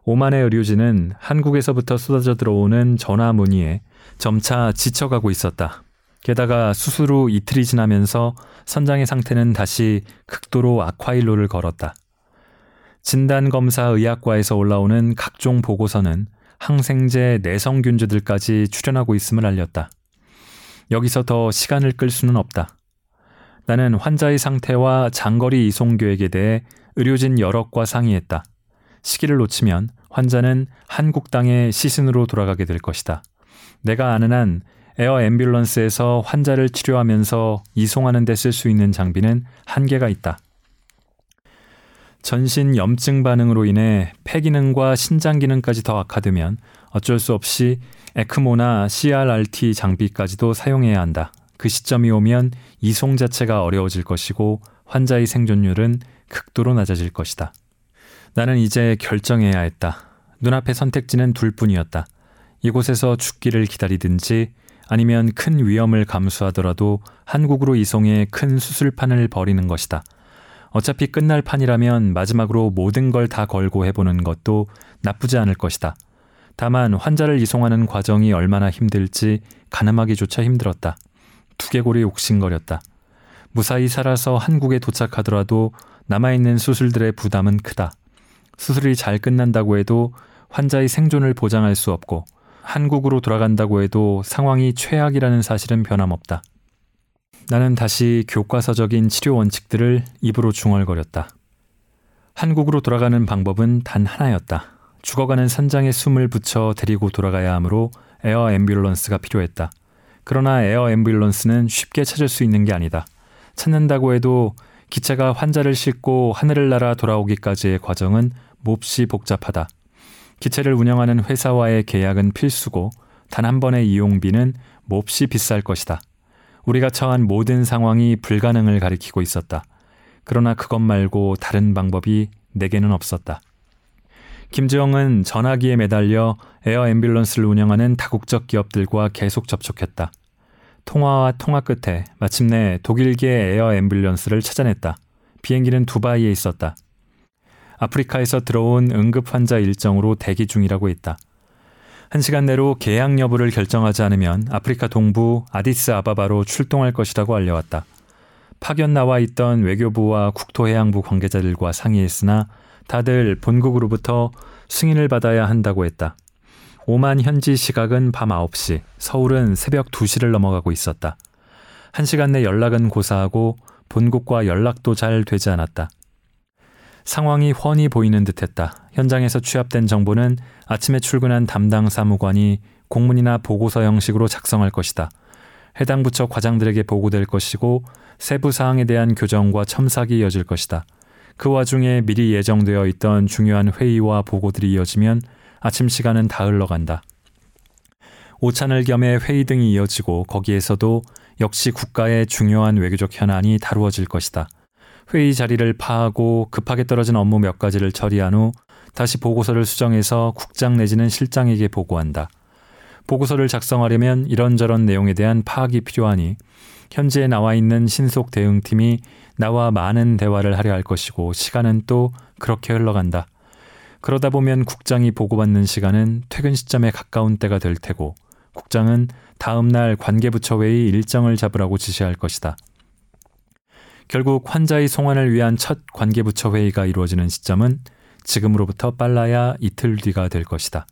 오만의 의료진은 한국에서부터 쏟아져 들어오는 전화 문의에 점차 지쳐가고 있었다. 게다가 수술 후 이틀이 지나면서 선장의 상태는 다시 극도로 악화일로를 걸었다. 진단검사의학과에서 올라오는 각종 보고서는 항생제 내성균주들까지 출현하고 있음을 알렸다. 여기서 더 시간을 끌 수는 없다. 나는 환자의 상태와 장거리 이송 계획에 대해 의료진 여럿과 상의했다. 시기를 놓치면 환자는 한국 땅의 시신으로 돌아가게 될 것이다. 내가 아는 한 에어 앰뷸런스에서 환자를 치료하면서 이송하는 데 쓸 수 있는 장비는 한계가 있다. 전신 염증 반응으로 인해 폐 기능과 신장 기능까지 더 악화되면 어쩔 수 없이 에크모나 CRRT 장비까지도 사용해야 한다. 그 시점이 오면 이송 자체가 어려워질 것이고 환자의 생존율은 극도로 낮아질 것이다. 나는 이제 결정해야 했다. 눈앞의 선택지는 둘뿐이었다. 이곳에서 죽기를 기다리든지 아니면 큰 위험을 감수하더라도 한국으로 이송해 큰 수술판을 벌이는 것이다. 어차피 끝날 판이라면 마지막으로 모든 걸 다 걸고 해보는 것도 나쁘지 않을 것이다. 다만 환자를 이송하는 과정이 얼마나 힘들지 가늠하기조차 힘들었다. 두개골이 옥신거렸다. 무사히 살아서 한국에 도착하더라도 남아있는 수술들의 부담은 크다. 수술이 잘 끝난다고 해도 환자의 생존을 보장할 수 없고 한국으로 돌아간다고 해도 상황이 최악이라는 사실은 변함없다. 나는 다시 교과서적인 치료 원칙들을 입으로 중얼거렸다. 한국으로 돌아가는 방법은 단 하나였다. 죽어가는 선장의 숨을 붙여 데리고 돌아가야 하므로 에어 앰뷸런스가 필요했다. 그러나 에어 앰뷸런스는 쉽게 찾을 수 있는 게 아니다. 찾는다고 해도 기체가 환자를 싣고 하늘을 날아 돌아오기까지의 과정은 몹시 복잡하다. 기체를 운영하는 회사와의 계약은 필수고 단 한 번의 이용비는 몹시 비쌀 것이다. 우리가 처한 모든 상황이 불가능을 가리키고 있었다. 그러나 그것 말고 다른 방법이 내게는 없었다. 김지영은 전화기에 매달려 에어 앰뷸런스를 운영하는 다국적 기업들과 계속 접촉했다. 통화와 통화 끝에 마침내 독일계 에어 앰뷸런스를 찾아냈다. 비행기는 두바이에 있었다. 아프리카에서 들어온 응급 환자 일정으로 대기 중이라고 했다. 한 시간 내로 계약 여부를 결정하지 않으면 아프리카 동부 아디스 아바바로 출동할 것이라고 알려왔다. 파견 나와 있던 외교부와 국토해양부 관계자들과 상의했으나 다들 본국으로부터 승인을 받아야 한다고 했다. 오만 현지 시각은 밤 9시, 서울은 새벽 2시를 넘어가고 있었다. 한 시간 내 연락은 고사하고 본국과 연락도 잘 되지 않았다. 상황이 훤히 보이는 듯했다. 현장에서 취합된 정보는 아침에 출근한 담당 사무관이 공문이나 보고서 형식으로 작성할 것이다. 해당 부처 과장들에게 보고될 것이고 세부 사항에 대한 교정과 첨삭이 이어질 것이다. 그 와중에 미리 예정되어 있던 중요한 회의와 보고들이 이어지면 아침 시간은 다 흘러간다. 오찬을 겸해 회의 등이 이어지고 거기에서도 역시 국가의 중요한 외교적 현안이 다루어질 것이다. 회의 자리를 파하고 급하게 떨어진 업무 몇 가지를 처리한 후 다시 보고서를 수정해서 국장 내지는 실장에게 보고한다. 보고서를 작성하려면 이런저런 내용에 대한 파악이 필요하니 현지에 나와 있는 신속 대응팀이 나와 많은 대화를 하려 할 것이고 시간은 또 그렇게 흘러간다. 그러다 보면 국장이 보고받는 시간은 퇴근 시점에 가까운 때가 될 테고 국장은 다음 날 관계부처 회의 일정을 잡으라고 지시할 것이다. 결국 환자의 송환을 위한 첫 관계부처 회의가 이루어지는 시점은 지금으로부터 빨라야 이틀 뒤가 될 것이다.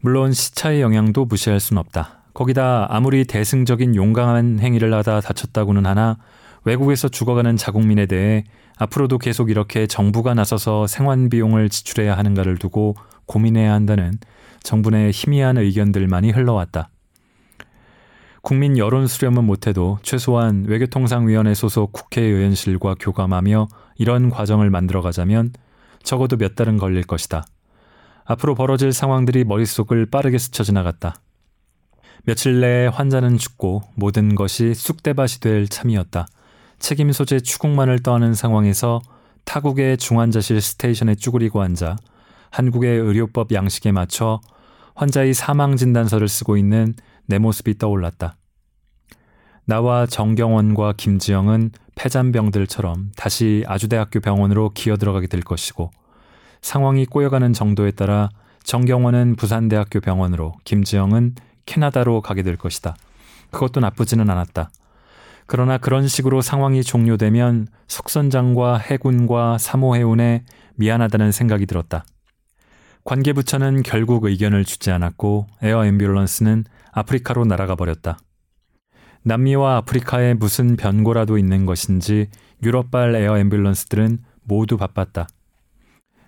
물론 시차의 영향도 무시할 순 없다. 거기다 아무리 대승적인 용감한 행위를 하다 다쳤다고는 하나 외국에서 죽어가는 자국민에 대해 앞으로도 계속 이렇게 정부가 나서서 생활 비용을 지출해야 하는가를 두고 고민해야 한다는 정부 내 희미한 의견들만이 흘러왔다. 국민 여론 수렴은 못해도 최소한 외교통상위원회 소속 국회의원실과 교감하며 이런 과정을 만들어가자면 적어도 몇 달은 걸릴 것이다. 앞으로 벌어질 상황들이 머릿속을 빠르게 스쳐 지나갔다. 며칠 내에 환자는 죽고 모든 것이 쑥대밭이 될 참이었다. 책임 소재 추궁만을 떠하는 상황에서 타국의 중환자실 스테이션에 쭈그리고 앉아 한국의 의료법 양식에 맞춰 환자의 사망 진단서를 쓰고 있는 내 모습이 떠올랐다. 나와 정경원과 김지영은 폐잔병들처럼 다시 아주대학교 병원으로 기어 들어가게 될 것이고 상황이 꼬여가는 정도에 따라 정경원은 부산대학교 병원으로 김지영은 캐나다로 가게 될 것이다. 그것도 나쁘지는 않았다. 그러나 그런 식으로 상황이 종료되면 석선장과 해군과 사모해운에 미안하다는 생각이 들었다. 관계 부처는 결국 의견을 주지 않았고 에어 앰뷸런스는 아프리카로 날아가 버렸다. 남미와 아프리카에 무슨 변고라도 있는 것인지 유럽발 에어 앰뷸런스들은 모두 바빴다.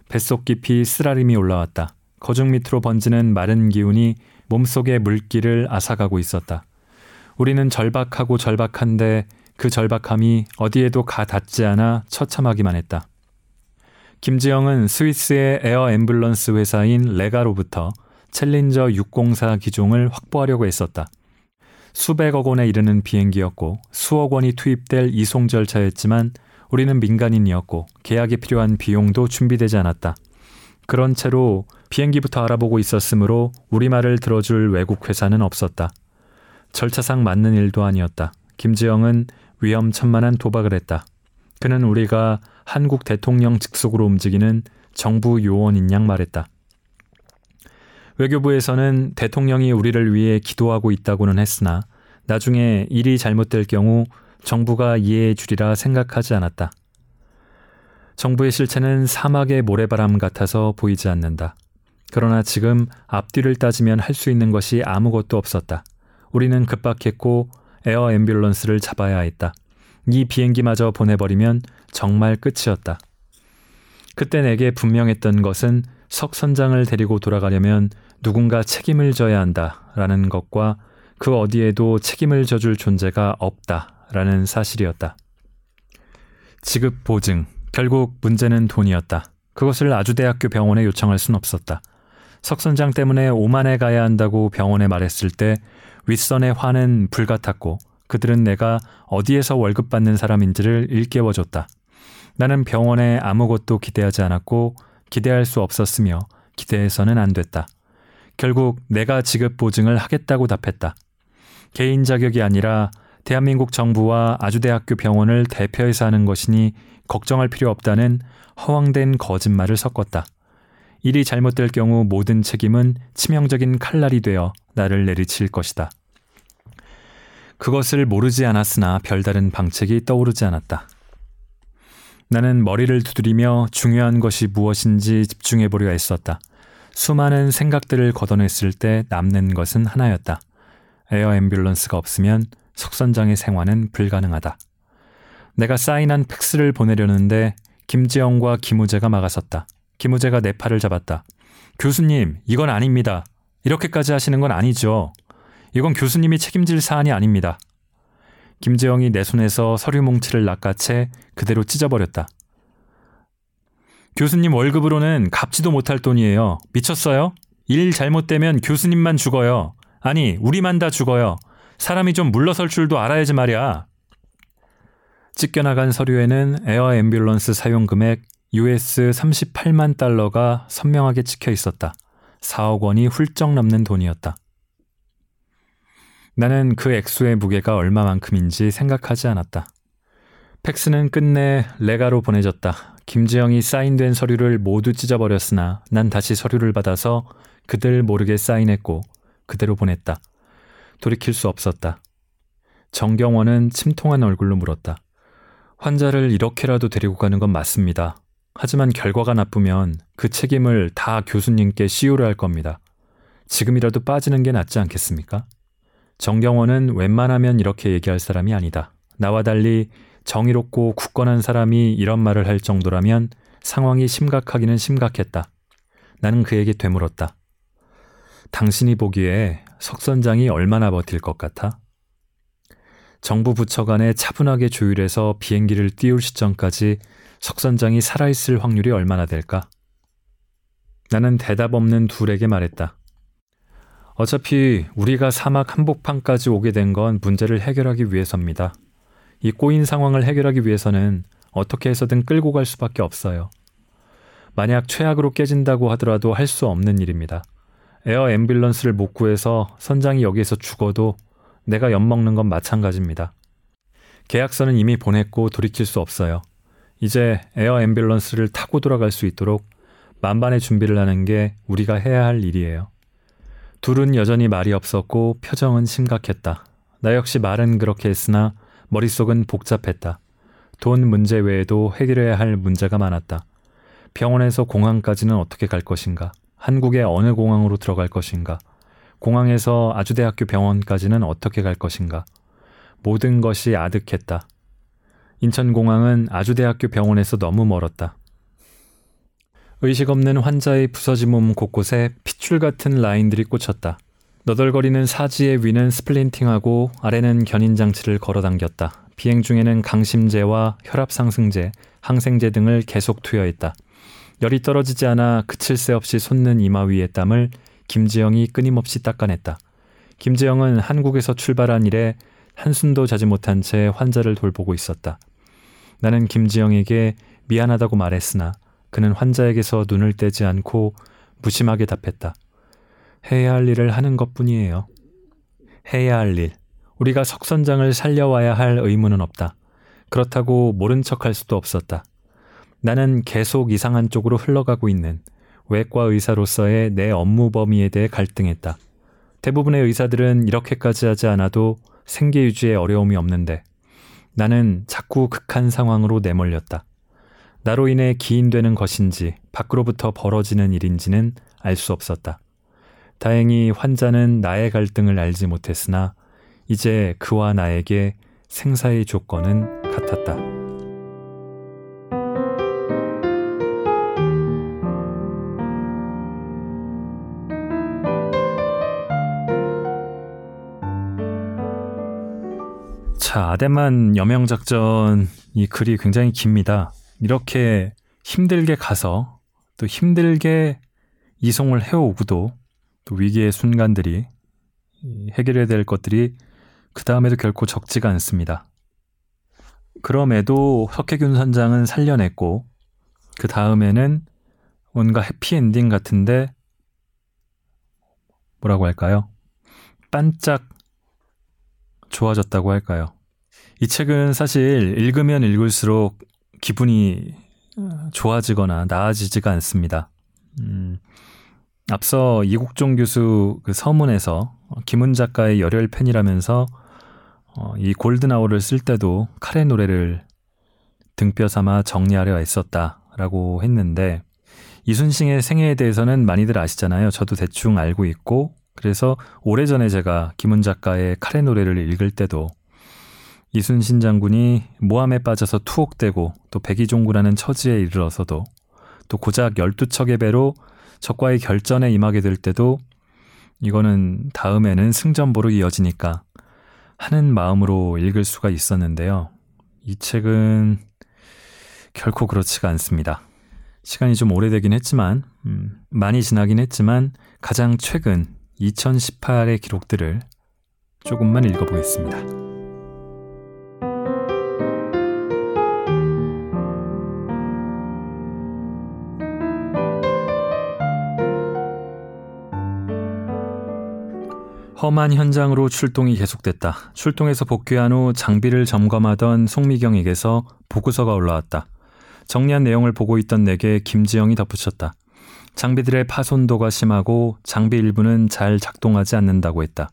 뱃속 깊이 쓰라림이 올라왔다. 거죽 밑으로 번지는 마른 기운이 몸속의 물기를 앗아가고 있었다. 우리는 절박하고 절박한데 그 절박함이 어디에도 가 닿지 않아 처참하기만 했다. 김지영은 스위스의 에어 앰뷸런스 회사인 레가로부터 챌린저 604 기종을 확보하려고 했었다. 수백억 원에 이르는 비행기였고 수억 원이 투입될 이송 절차였지만 우리는 민간인이었고 계약에 필요한 비용도 준비되지 않았다. 그런 채로 비행기부터 알아보고 있었으므로 우리말을 들어줄 외국 회사는 없었다. 절차상 맞는 일도 아니었다. 김지영은 위험천만한 도박을 했다. 그는 우리가 한국 대통령 직속으로 움직이는 정부 요원인 양 말했다. 외교부에서는 대통령이 우리를 위해 기도하고 있다고는 했으나 나중에 일이 잘못될 경우 정부가 이해해 주리라 생각하지 않았다. 정부의 실체는 사막의 모래바람 같아서 보이지 않는다. 그러나 지금 앞뒤를 따지면 할 수 있는 것이 아무것도 없었다. 우리는 급박했고 에어 앰뷸런스를 잡아야 했다. 이 비행기마저 보내버리면 정말 끝이었다. 그때 내게 분명했던 것은 석 선장을 데리고 돌아가려면 누군가 책임을 져야 한다라는 것과 그 어디에도 책임을 져줄 존재가 없다라는 사실이었다. 지급 보증. 결국 문제는 돈이었다. 그것을 아주대학교 병원에 요청할 순 없었다. 석 선장 때문에 오만에 가야 한다고 병원에 말했을 때 윗선의 화는 불같았고 그들은 내가 어디에서 월급 받는 사람인지를 일깨워줬다. 나는 병원에 아무것도 기대하지 않았고 기대할 수 없었으며 기대해서는 안 됐다. 결국 내가 지급 보증을 하겠다고 답했다. 개인 자격이 아니라 대한민국 정부와 아주대학교 병원을 대표해서 하는 것이니 걱정할 필요 없다는 허황된 거짓말을 섞었다. 일이 잘못될 경우 모든 책임은 치명적인 칼날이 되어 나를 내리칠 것이다. 그것을 모르지 않았으나 별다른 방책이 떠오르지 않았다. 나는 머리를 두드리며 중요한 것이 무엇인지 집중해 보려 했었다. 수많은 생각들을 걷어냈을 때 남는 것은 하나였다. 에어 앰뷸런스가 없으면 석선장의 생환은 불가능하다. 내가 사인한 팩스를 보내려는데 김지영과 김우재가 막아섰다. 김우재가 내 팔을 잡았다. 교수님, 이건 아닙니다. 이렇게까지 하시는 건 아니죠. 이건 교수님이 책임질 사안이 아닙니다. 김지영이 내 손에서 서류 뭉치를 낚아채 그대로 찢어버렸다. 교수님 월급으로는 갚지도 못할 돈이에요. 미쳤어요? 일 잘못되면 교수님만 죽어요. 아니, 우리만 다 죽어요. 사람이 좀 물러설 줄도 알아야지 말이야. 찢겨나간 서류에는 에어 앰뷸런스 사용 금액 US 38만 달러가 선명하게 찍혀 있었다. 4억 원이 훌쩍 넘는 돈이었다. 나는 그 액수의 무게가 얼마만큼인지 생각하지 않았다. 팩스는 끝내 레가로 보내졌다. 김지영이 사인된 서류를 모두 찢어버렸으나 난 다시 서류를 받아서 그들 모르게 사인했고 그대로 보냈다. 돌이킬 수 없었다. 정경원은 침통한 얼굴로 물었다. 환자를 이렇게라도 데리고 가는 건 맞습니다. 하지만 결과가 나쁘면 그 책임을 다 교수님께 씌우려 할 겁니다. 지금이라도 빠지는 게 낫지 않겠습니까? 정경원은 웬만하면 이렇게 얘기할 사람이 아니다. 나와 달리 정의롭고 굳건한 사람이 이런 말을 할 정도라면 상황이 심각하기는 심각했다. 나는 그에게 되물었다. 당신이 보기에 석 선장이 얼마나 버틸 것 같아? 정부 부처 간에 차분하게 조율해서 비행기를 띄울 시점까지 석 선장이 살아있을 확률이 얼마나 될까? 나는 대답 없는 둘에게 말했다. 어차피 우리가 사막 한복판까지 오게 된 건 문제를 해결하기 위해서입니다. 이 꼬인 상황을 해결하기 위해서는 어떻게 해서든 끌고 갈 수밖에 없어요. 만약 최악으로 깨진다고 하더라도 할 수 없는 일입니다. 에어 앰뷸런스를 못 구해서 선장이 여기에서 죽어도 내가 엿먹는 건 마찬가지입니다. 계약서는 이미 보냈고 돌이킬 수 없어요. 이제 에어 앰뷸런스를 타고 돌아갈 수 있도록 만반의 준비를 하는 게 우리가 해야 할 일이에요. 둘은 여전히 말이 없었고 표정은 심각했다. 나 역시 말은 그렇게 했으나 머릿속은 복잡했다. 돈 문제 외에도 해결해야 할 문제가 많았다. 병원에서 공항까지는 어떻게 갈 것인가? 한국의 어느 공항으로 들어갈 것인가? 공항에서 아주대학교 병원까지는 어떻게 갈 것인가? 모든 것이 아득했다. 인천공항은 아주대학교 병원에서 너무 멀었다. 의식 없는 환자의 부서진 몸 곳곳에 핏줄 같은 라인들이 꽂혔다. 너덜거리는 사지의 위는 스플린팅하고 아래는 견인 장치를 걸어당겼다. 비행 중에는 강심제와 혈압 상승제, 항생제 등을 계속 투여했다. 열이 떨어지지 않아 그칠 새 없이 솟는 이마 위의 땀을 김지영이 끊임없이 닦아냈다. 김지영은 한국에서 출발한 이래 한숨도 자지 못한 채 환자를 돌보고 있었다. 나는 김지영에게 미안하다고 말했으나 그는 환자에게서 눈을 떼지 않고 무심하게 답했다. 해야 할 일을 하는 것 뿐이에요. 해야 할 일. 우리가 석선장을 살려와야 할 의무는 없다. 그렇다고 모른 척할 수도 없었다. 나는 계속 이상한 쪽으로 흘러가고 있는 외과 의사로서의 내 업무 범위에 대해 갈등했다. 대부분의 의사들은 이렇게까지 하지 않아도 생계 유지에 어려움이 없는데 나는 자꾸 극한 상황으로 내몰렸다. 나로 인해 기인되는 것인지 밖으로부터 벌어지는 일인지는 알 수 없었다. 다행히 환자는 나의 갈등을 알지 못했으나 이제 그와 나에게 생사의 조건은 같았다. 자, 아데만 여명작전 이 글이 굉장히 깁니다. 이렇게 힘들게 가서 또 힘들게 이송을 해오고도 또 위기의 순간들이 해결해야 될 것들이 그 다음에도 결코 적지가 않습니다. 그럼에도 석혜균 선장은 살려냈고 그 다음에는 뭔가 해피엔딩 같은데 뭐라고 할까요? 반짝 좋아졌다고 할까요? 이 책은 사실 읽으면 읽을수록 기분이 좋아지거나 나아지지가 않습니다. 음, 앞서 이국종 교수 그 서문에서 김은 작가의 열혈 팬이라면서 어, 이 골든아워를 쓸 때도 카레 노래를 등뼈 삼아 정리하려 애썼다라고 했는데 이순신의 생애에 대해서는 많이들 아시잖아요. 저도 대충 알고 있고 그래서 오래전에 제가 김은 작가의 카레 노래를 읽을 때도 이순신 장군이 모함에 빠져서 투옥되고 또 백이종구라는 처지에 이르러서도 또 고작 12척의 배로 적과의 결전에 임하게 될 때도 이거는 다음에는 승전보로 이어지니까 하는 마음으로 읽을 수가 있었는데요. 이 책은 결코 그렇지가 않습니다. 시간이 좀 오래되긴 했지만, 음, 많이 지나긴 했지만, 가장 최근 2018의 기록들을 조금만 읽어보겠습니다. 험한 현장으로 출동이 계속됐다. 출동해서 복귀한 후 장비를 점검하던 송미경에게서 보고서가 올라왔다. 정리한 내용을 보고 있던 내게 김지영이 덧붙였다. 장비들의 파손도가 심하고 장비 일부는 잘 작동하지 않는다고 했다.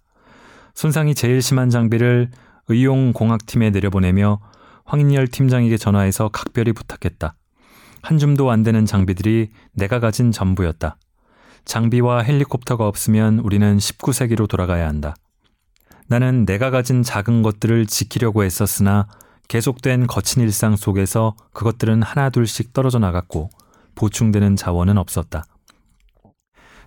손상이 제일 심한 장비를 의용공학팀에 내려보내며 황인열 팀장에게 전화해서 각별히 부탁했다. 한 줌도 안 되는 장비들이 내가 가진 전부였다. 장비와 헬리콥터가 없으면 우리는 19세기로 돌아가야 한다. 나는 내가 가진 작은 것들을 지키려고 했었으나 계속된 거친 일상 속에서 그것들은 하나둘씩 떨어져 나갔고 보충되는 자원은 없었다.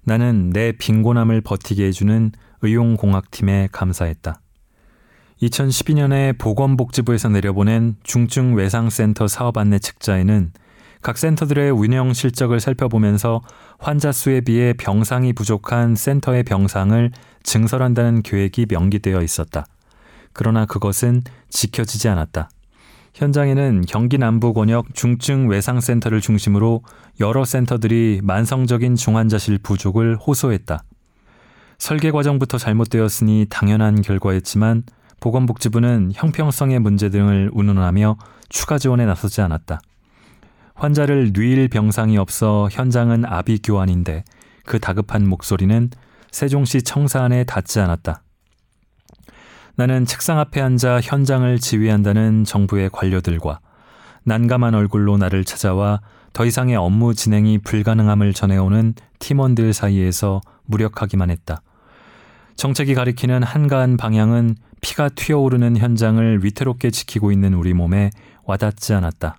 나는 내 빈곤함을 버티게 해주는 의용공학팀에 감사했다. 2012년에 보건복지부에서 내려보낸 중증 외상센터 사업 안내 책자에는 각 센터들의 운영 실적을 살펴보면서 환자 수에 비해 병상이 부족한 센터의 병상을 증설한다는 계획이 명기되어 있었다. 그러나 그것은 지켜지지 않았다. 현장에는 경기 남부 권역 중증 외상 센터를 중심으로 여러 센터들이 만성적인 중환자실 부족을 호소했다. 설계 과정부터 잘못되었으니 당연한 결과였지만 보건복지부는 형평성의 문제 등을 운운하며 추가 지원에 나서지 않았다. 환자를 누일 병상이 없어 현장은 아비규환인데 그 다급한 목소리는 세종시 청사 안에 닿지 않았다. 나는 책상 앞에 앉아 현장을 지휘한다는 정부의 관료들과 난감한 얼굴로 나를 찾아와 더 이상의 업무 진행이 불가능함을 전해오는 팀원들 사이에서 무력하기만 했다. 정책이 가리키는 한가한 방향은 피가 튀어오르는 현장을 위태롭게 지키고 있는 우리 몸에 와닿지 않았다.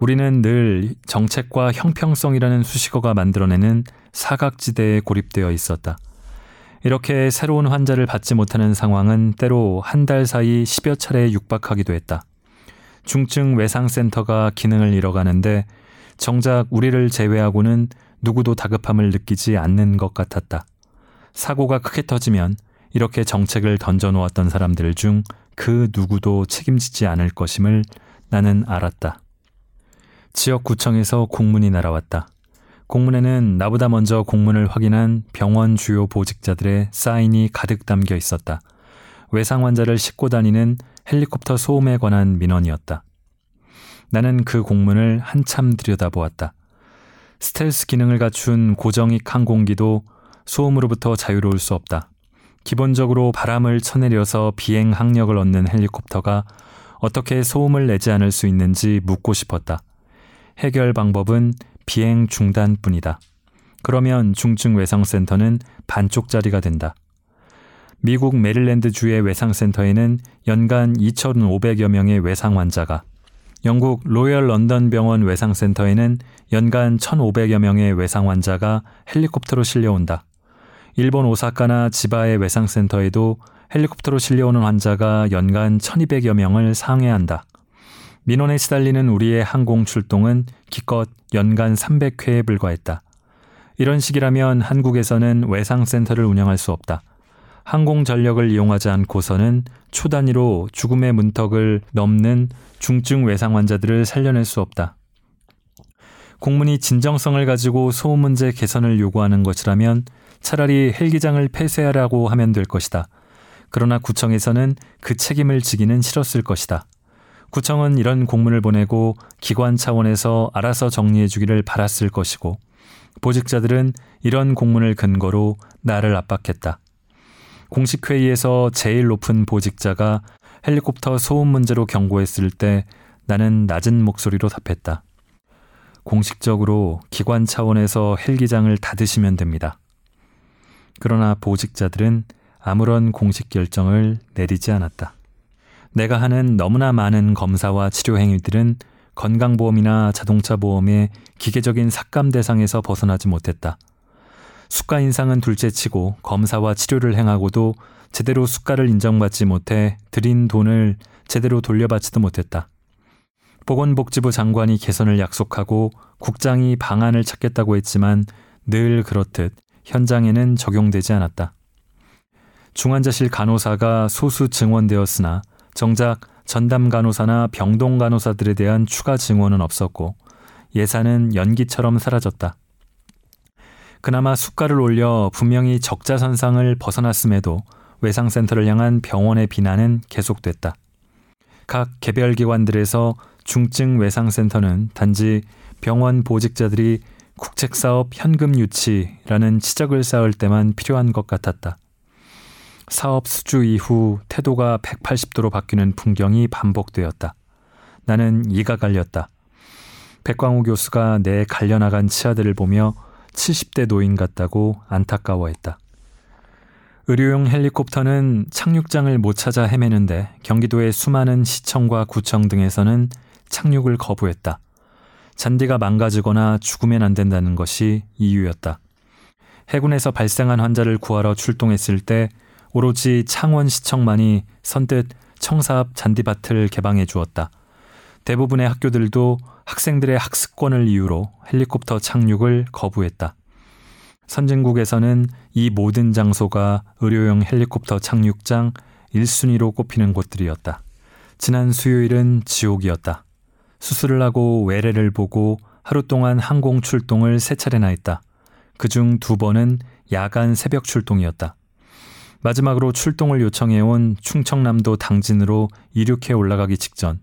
우리는 늘 정책과 형평성이라는 수식어가 만들어내는 사각지대에 고립되어 있었다. 이렇게 새로운 환자를 받지 못하는 상황은 때로 한 달 사이 10여 차례 육박하기도 했다. 중증 외상센터가 기능을 잃어가는데 정작 우리를 제외하고는 누구도 다급함을 느끼지 않는 것 같았다. 사고가 크게 터지면 이렇게 정책을 던져놓았던 사람들 중 그 누구도 책임지지 않을 것임을 나는 알았다. 지역구청에서 공문이 날아왔다. 공문에는 나보다 먼저 공문을 확인한 병원 주요 보직자들의 사인이 가득 담겨 있었다. 외상 환자를 싣고 다니는 헬리콥터 소음에 관한 민원이었다. 나는 그 공문을 한참 들여다보았다. 스텔스 기능을 갖춘 고정익 항공기도 소음으로부터 자유로울 수 없다. 기본적으로 바람을 쳐내려서 비행 항력을 얻는 헬리콥터가 어떻게 소음을 내지 않을 수 있는지 묻고 싶었다. 해결 방법은 비행 중단뿐이다. 그러면 중증 외상센터는 반쪽짜리가 된다. 미국 메릴랜드 주의 외상센터에는 연간 2,500여 명의 외상 환자가, 영국 로열 런던 병원 외상센터에는 연간 1,500여 명의 외상 환자가 헬리콥터로 실려온다. 일본 오사카나 지바의 외상센터에도 헬리콥터로 실려오는 환자가 연간 1200여 명을 상회한다. 민원에 시달리는 우리의 항공 출동은 기껏 연간 300회에 불과했다. 이런 식이라면 한국에서는 외상센터를 운영할 수 없다. 항공 전력을 이용하지 않고서는 초 단위로 죽음의 문턱을 넘는 중증 외상 환자들을 살려낼 수 없다. 공문이 진정성을 가지고 소음 문제 개선을 요구하는 것이라면 차라리 헬기장을 폐쇄하라고 하면 될 것이다. 그러나 구청에서는 그 책임을 지기는 싫었을 것이다. 구청은 이런 공문을 보내고 기관 차원에서 알아서 정리해 주기를 바랐을 것이고 보직자들은 이런 공문을 근거로 나를 압박했다. 공식 회의에서 제일 높은 보직자가 헬리콥터 소음 문제로 경고했을 때 나는 낮은 목소리로 답했다. 공식적으로 기관 차원에서 헬기장을 닫으시면 됩니다. 그러나 보직자들은 아무런 공식 결정을 내리지 않았다. 내가 하는 너무나 많은 검사와 치료 행위들은 건강보험이나 자동차 보험의 기계적인 삭감 대상에서 벗어나지 못했다. 수가 인상은 둘째치고 검사와 치료를 행하고도 제대로 수가를 인정받지 못해 들인 돈을 제대로 돌려받지도 못했다. 보건복지부 장관이 개선을 약속하고 국장이 방안을 찾겠다고 했지만 늘 그렇듯 현장에는 적용되지 않았다. 중환자실 간호사가 소수 증원되었으나 정작 전담 간호사나 병동 간호사들에 대한 추가 증원은 없었고 예산은 연기처럼 사라졌다. 그나마 수가를 올려 분명히 적자선상을 벗어났음에도 외상센터를 향한 병원의 비난은 계속됐다. 각 개별 기관들에서 중증 외상센터는 단지 병원 보직자들이 국책사업 현금 유치라는 치적을 쌓을 때만 필요한 것 같았다. 사업 수주 이후 태도가 180도로 바뀌는 풍경이 반복되었다. 나는 이가 갈렸다. 백광호 교수가 내 갈려나간 치아들을 보며 70대 노인 같다고 안타까워했다. 의료용 헬리콥터는 착륙장을 못 찾아 헤매는데 경기도의 수많은 시청과 구청 등에서는 착륙을 거부했다. 잔디가 망가지거나 죽으면 안 된다는 것이 이유였다. 해군에서 발생한 환자를 구하러 출동했을 때 오로지 창원시청만이 선뜻 청사 앞 잔디밭을 개방해 주었다. 대부분의 학교들도 학생들의 학습권을 이유로 헬리콥터 착륙을 거부했다. 선진국에서는 이 모든 장소가 의료용 헬리콥터 착륙장 1순위로 꼽히는 곳들이었다. 지난 수요일은 지옥이었다. 수술을 하고 외래를 보고 하루 동안 항공 출동을 세 차례나 했다. 그중 두 번은 야간 새벽 출동이었다. 마지막으로 출동을 요청해온 충청남도 당진으로 이륙해 올라가기 직전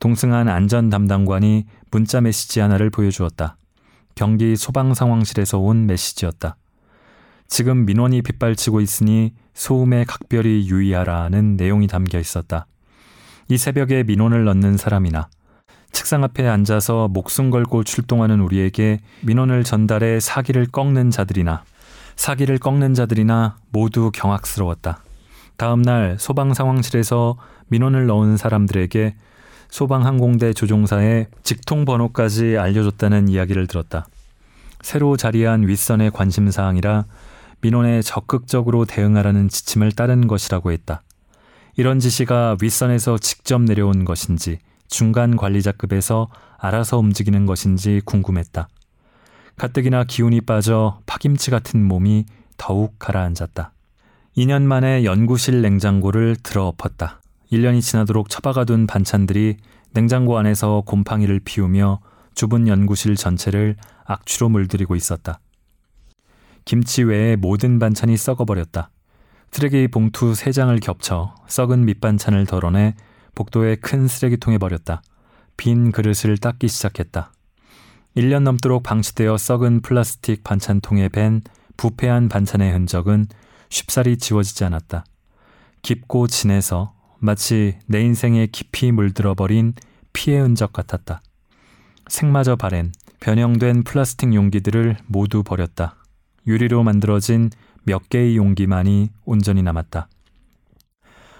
동승한 안전 담당관이 문자 메시지 하나를 보여주었다. 경기 소방상황실에서 온 메시지였다. 지금 민원이 빗발치고 있으니 소음에 각별히 유의하라는 내용이 담겨 있었다. 이 새벽에 민원을 넣는 사람이나 책상 앞에 앉아서 목숨 걸고 출동하는 우리에게 민원을 전달해 사기를 꺾는 자들이나 사기를 꺾는 자들이나 모두 경악스러웠다. 다음 날 소방 상황실에서 민원을 넣은 사람들에게 소방항공대 조종사의 직통 번호까지 알려줬다는 이야기를 들었다. 새로 자리한 윗선의 관심 사항이라 민원에 적극적으로 대응하라는 지침을 따른 것이라고 했다. 이런 지시가 윗선에서 직접 내려온 것인지 중간 관리자급에서 알아서 움직이는 것인지 궁금했다. 가뜩이나 기운이 빠져 파김치 같은 몸이 더욱 가라앉았다. 2년 만에 연구실 냉장고를 들어 엎었다. 1년이 지나도록 처박아둔 반찬들이 냉장고 안에서 곰팡이를 피우며 좁은 연구실 전체를 악취로 물들이고 있었다. 김치 외에 모든 반찬이 썩어버렸다. 쓰레기 봉투 3장을 겹쳐 썩은 밑반찬을 덜어내 복도의 큰 쓰레기통에 버렸다. 빈 그릇을 닦기 시작했다. 1년 넘도록 방치되어 썩은 플라스틱 반찬통에 밴 부패한 반찬의 흔적은 쉽사리 지워지지 않았다. 깊고 진해서 마치 내 인생에 깊이 물들어버린 피해 흔적 같았다. 생마저 바랜 변형된 플라스틱 용기들을 모두 버렸다. 유리로 만들어진 몇 개의 용기만이 온전히 남았다.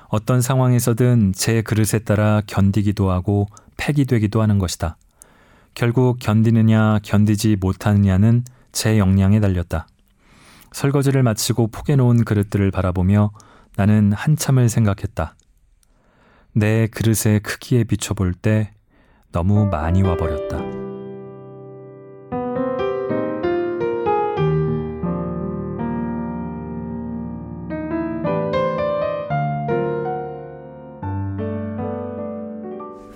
어떤 상황에서든 제 그릇에 따라 견디기도 하고 폐기되기도 하는 것이다. 결국 견디느냐 견디지 못하느냐는 제 역량에 달렸다. 설거지를 마치고 포개놓은 그릇들을 바라보며 나는 한참을 생각했다. 내 그릇의 크기에 비춰볼 때 너무 많이 와버렸다.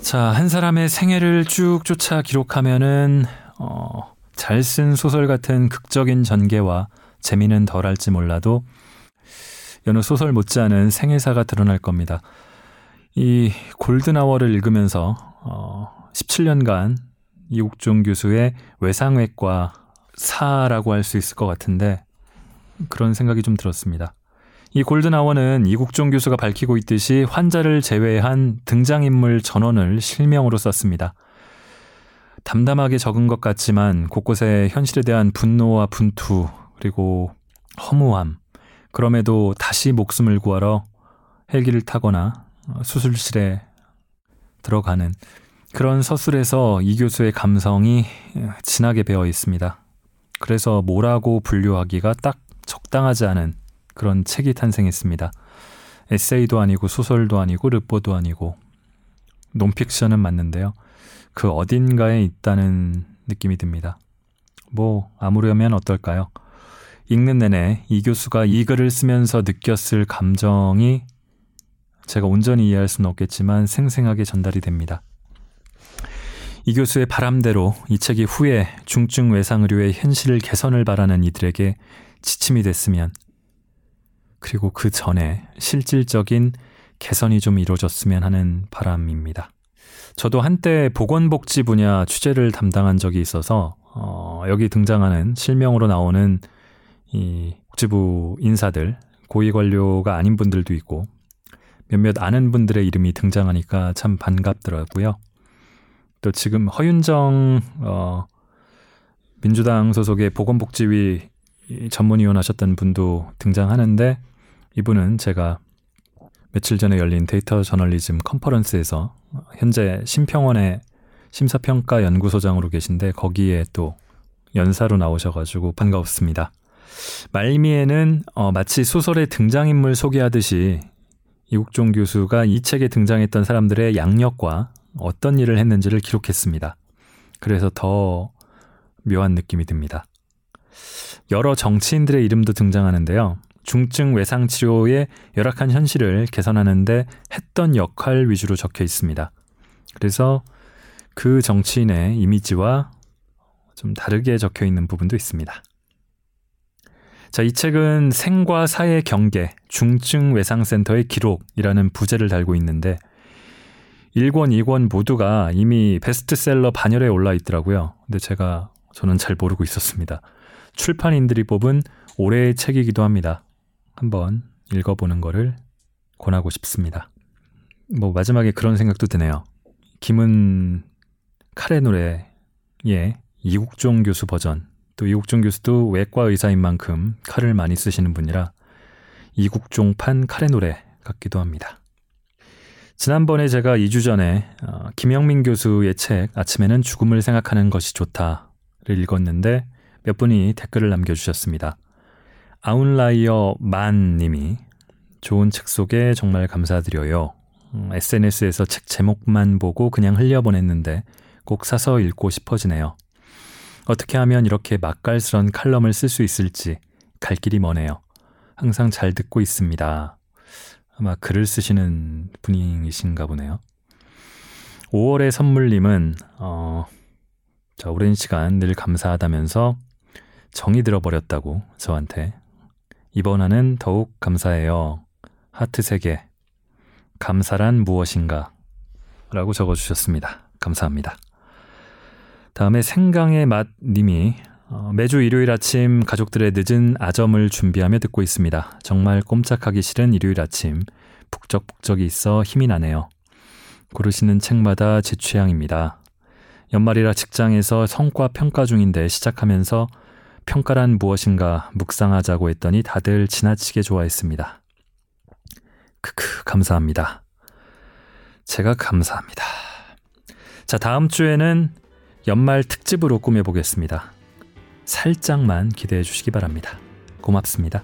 자, 한 사람의 생애를 쭉 쫓아 기록하면은, 어, 잘 쓴 소설 같은 극적인 전개와 재미는 덜할지 몰라도, 여느 소설 못지않은 생애사가 드러날 겁니다. 이 골든아워를 읽으면서 어, 17년간 이국종 교수의 외상외과 사라고 할 수 있을 것 같은데 그런 생각이 좀 들었습니다. 이 골든아워는 이국종 교수가 밝히고 있듯이 환자를 제외한 등장인물 전원을 실명으로 썼습니다. 담담하게 적은 것 같지만 곳곳에 현실에 대한 분노와 분투 그리고 허무함 그럼에도 다시 목숨을 구하러 헬기를 타거나 어, 수술실에 들어가는 그런 서술에서 이 교수의 감성이 진하게 배어 있습니다. 그래서 뭐라고 분류하기가 딱 적당하지 않은 그런 책이 탄생했습니다. 에세이도 아니고 소설도 아니고 르포도 아니고 논픽션은 맞는데요. 그 어딘가에 있다는 느낌이 듭니다. 뭐 아무려면 어떨까요? 읽는 내내 이 교수가 이 글을 쓰면서 느꼈을 감정이 제가 온전히 이해할 수는 없겠지만 생생하게 전달이 됩니다. 이 교수의 바람대로 이 책이 후에 중증 외상 의료의 현실을 개선을 바라는 이들에게 지침이 됐으면 그리고 그 전에 실질적인 개선이 좀 이루어졌으면 하는 바람입니다. 저도 한때 보건복지 분야 취재를 담당한 적이 있어서 어, 여기 등장하는 실명으로 나오는 이 복지부 인사들 고위 관료가 아닌 분들도 있고 몇몇 아는 분들의 이름이 등장하니까 참 반갑더라고요. 또 지금 허윤정 어, 민주당 소속의 보건복지위 전문위원 하셨던 분도 등장하는데 이분은 제가 며칠 전에 열린 데이터 저널리즘 컨퍼런스에서 현재 심평원의 심사평가 연구소장으로 계신데 거기에 또 연사로 나오셔가지고 반가웠습니다. 말미에는 어, 마치 소설의 등장인물 소개하듯이 이국종 교수가 이 책에 등장했던 사람들의 양력과 어떤 일을 했는지를 기록했습니다. 그래서 더 묘한 느낌이 듭니다. 여러 정치인들의 이름도 등장하는데요. 중증 외상 치료의 열악한 현실을 개선하는데 했던 역할 위주로 적혀 있습니다. 그래서 그 정치인의 이미지와 좀 다르게 적혀 있는 부분도 있습니다. 자, 이 책은 생과 사의 경계, 중증 외상센터의 기록이라는 부제를 달고 있는데 1권, 2권 모두가 이미 베스트셀러 반열에 올라 있더라고요. 근데 제가 저는 잘 모르고 있었습니다. 출판인들이 뽑은 올해의 책이기도 합니다. 한번 읽어보는 거를 권하고 싶습니다. 뭐 마지막에 그런 생각도 드네요. 김은 카레 노래의 이국종 교수 버전 또 이국종 교수도 외과 의사인 만큼 칼을 많이 쓰시는 분이라 이국종판 카레 노래 같기도 합니다. 지난번에 제가 2주 전에 어, 김영민 교수의 책 아침에는 죽음을 생각하는 것이 좋다를 읽었는데 몇 분이 댓글을 남겨주셨습니다. 아웃라이어 만 님이 좋은 책 속에 정말 감사드려요. 음, SNS에서 책 제목만 보고 그냥 흘려보냈는데 꼭 사서 읽고 싶어지네요. 어떻게 하면 이렇게 맛깔스런 칼럼을 쓸 수 있을지 갈 길이 머네요. 항상 잘 듣고 있습니다. 아마 글을 쓰시는 분이신가 보네요. 5월의 선물님은 어, 자, 오랜 시간 늘 감사하다면서 정이 들어버렸다고 저한테 이번화는 더욱 감사해요. 하트 3개. 감사란 무엇인가? 라고 적어주셨습니다. 감사합니다. 다음에 생강의 맛 님이 어, 매주 일요일 아침 가족들의 늦은 아점을 준비하며 듣고 있습니다. 정말 꼼짝하기 싫은 일요일 아침 북적북적이 있어 힘이 나네요. 고르시는 책마다 제 취향입니다. 연말이라 직장에서 성과 평가 중인데 시작하면서 평가란 무엇인가 묵상하자고 했더니 다들 지나치게 좋아했습니다. 크크 감사합니다. 제가 감사합니다. 자 다음 주에는 연말 특집으로 꾸며보겠습니다. 살짝만 기대해 주시기 바랍니다. 고맙습니다.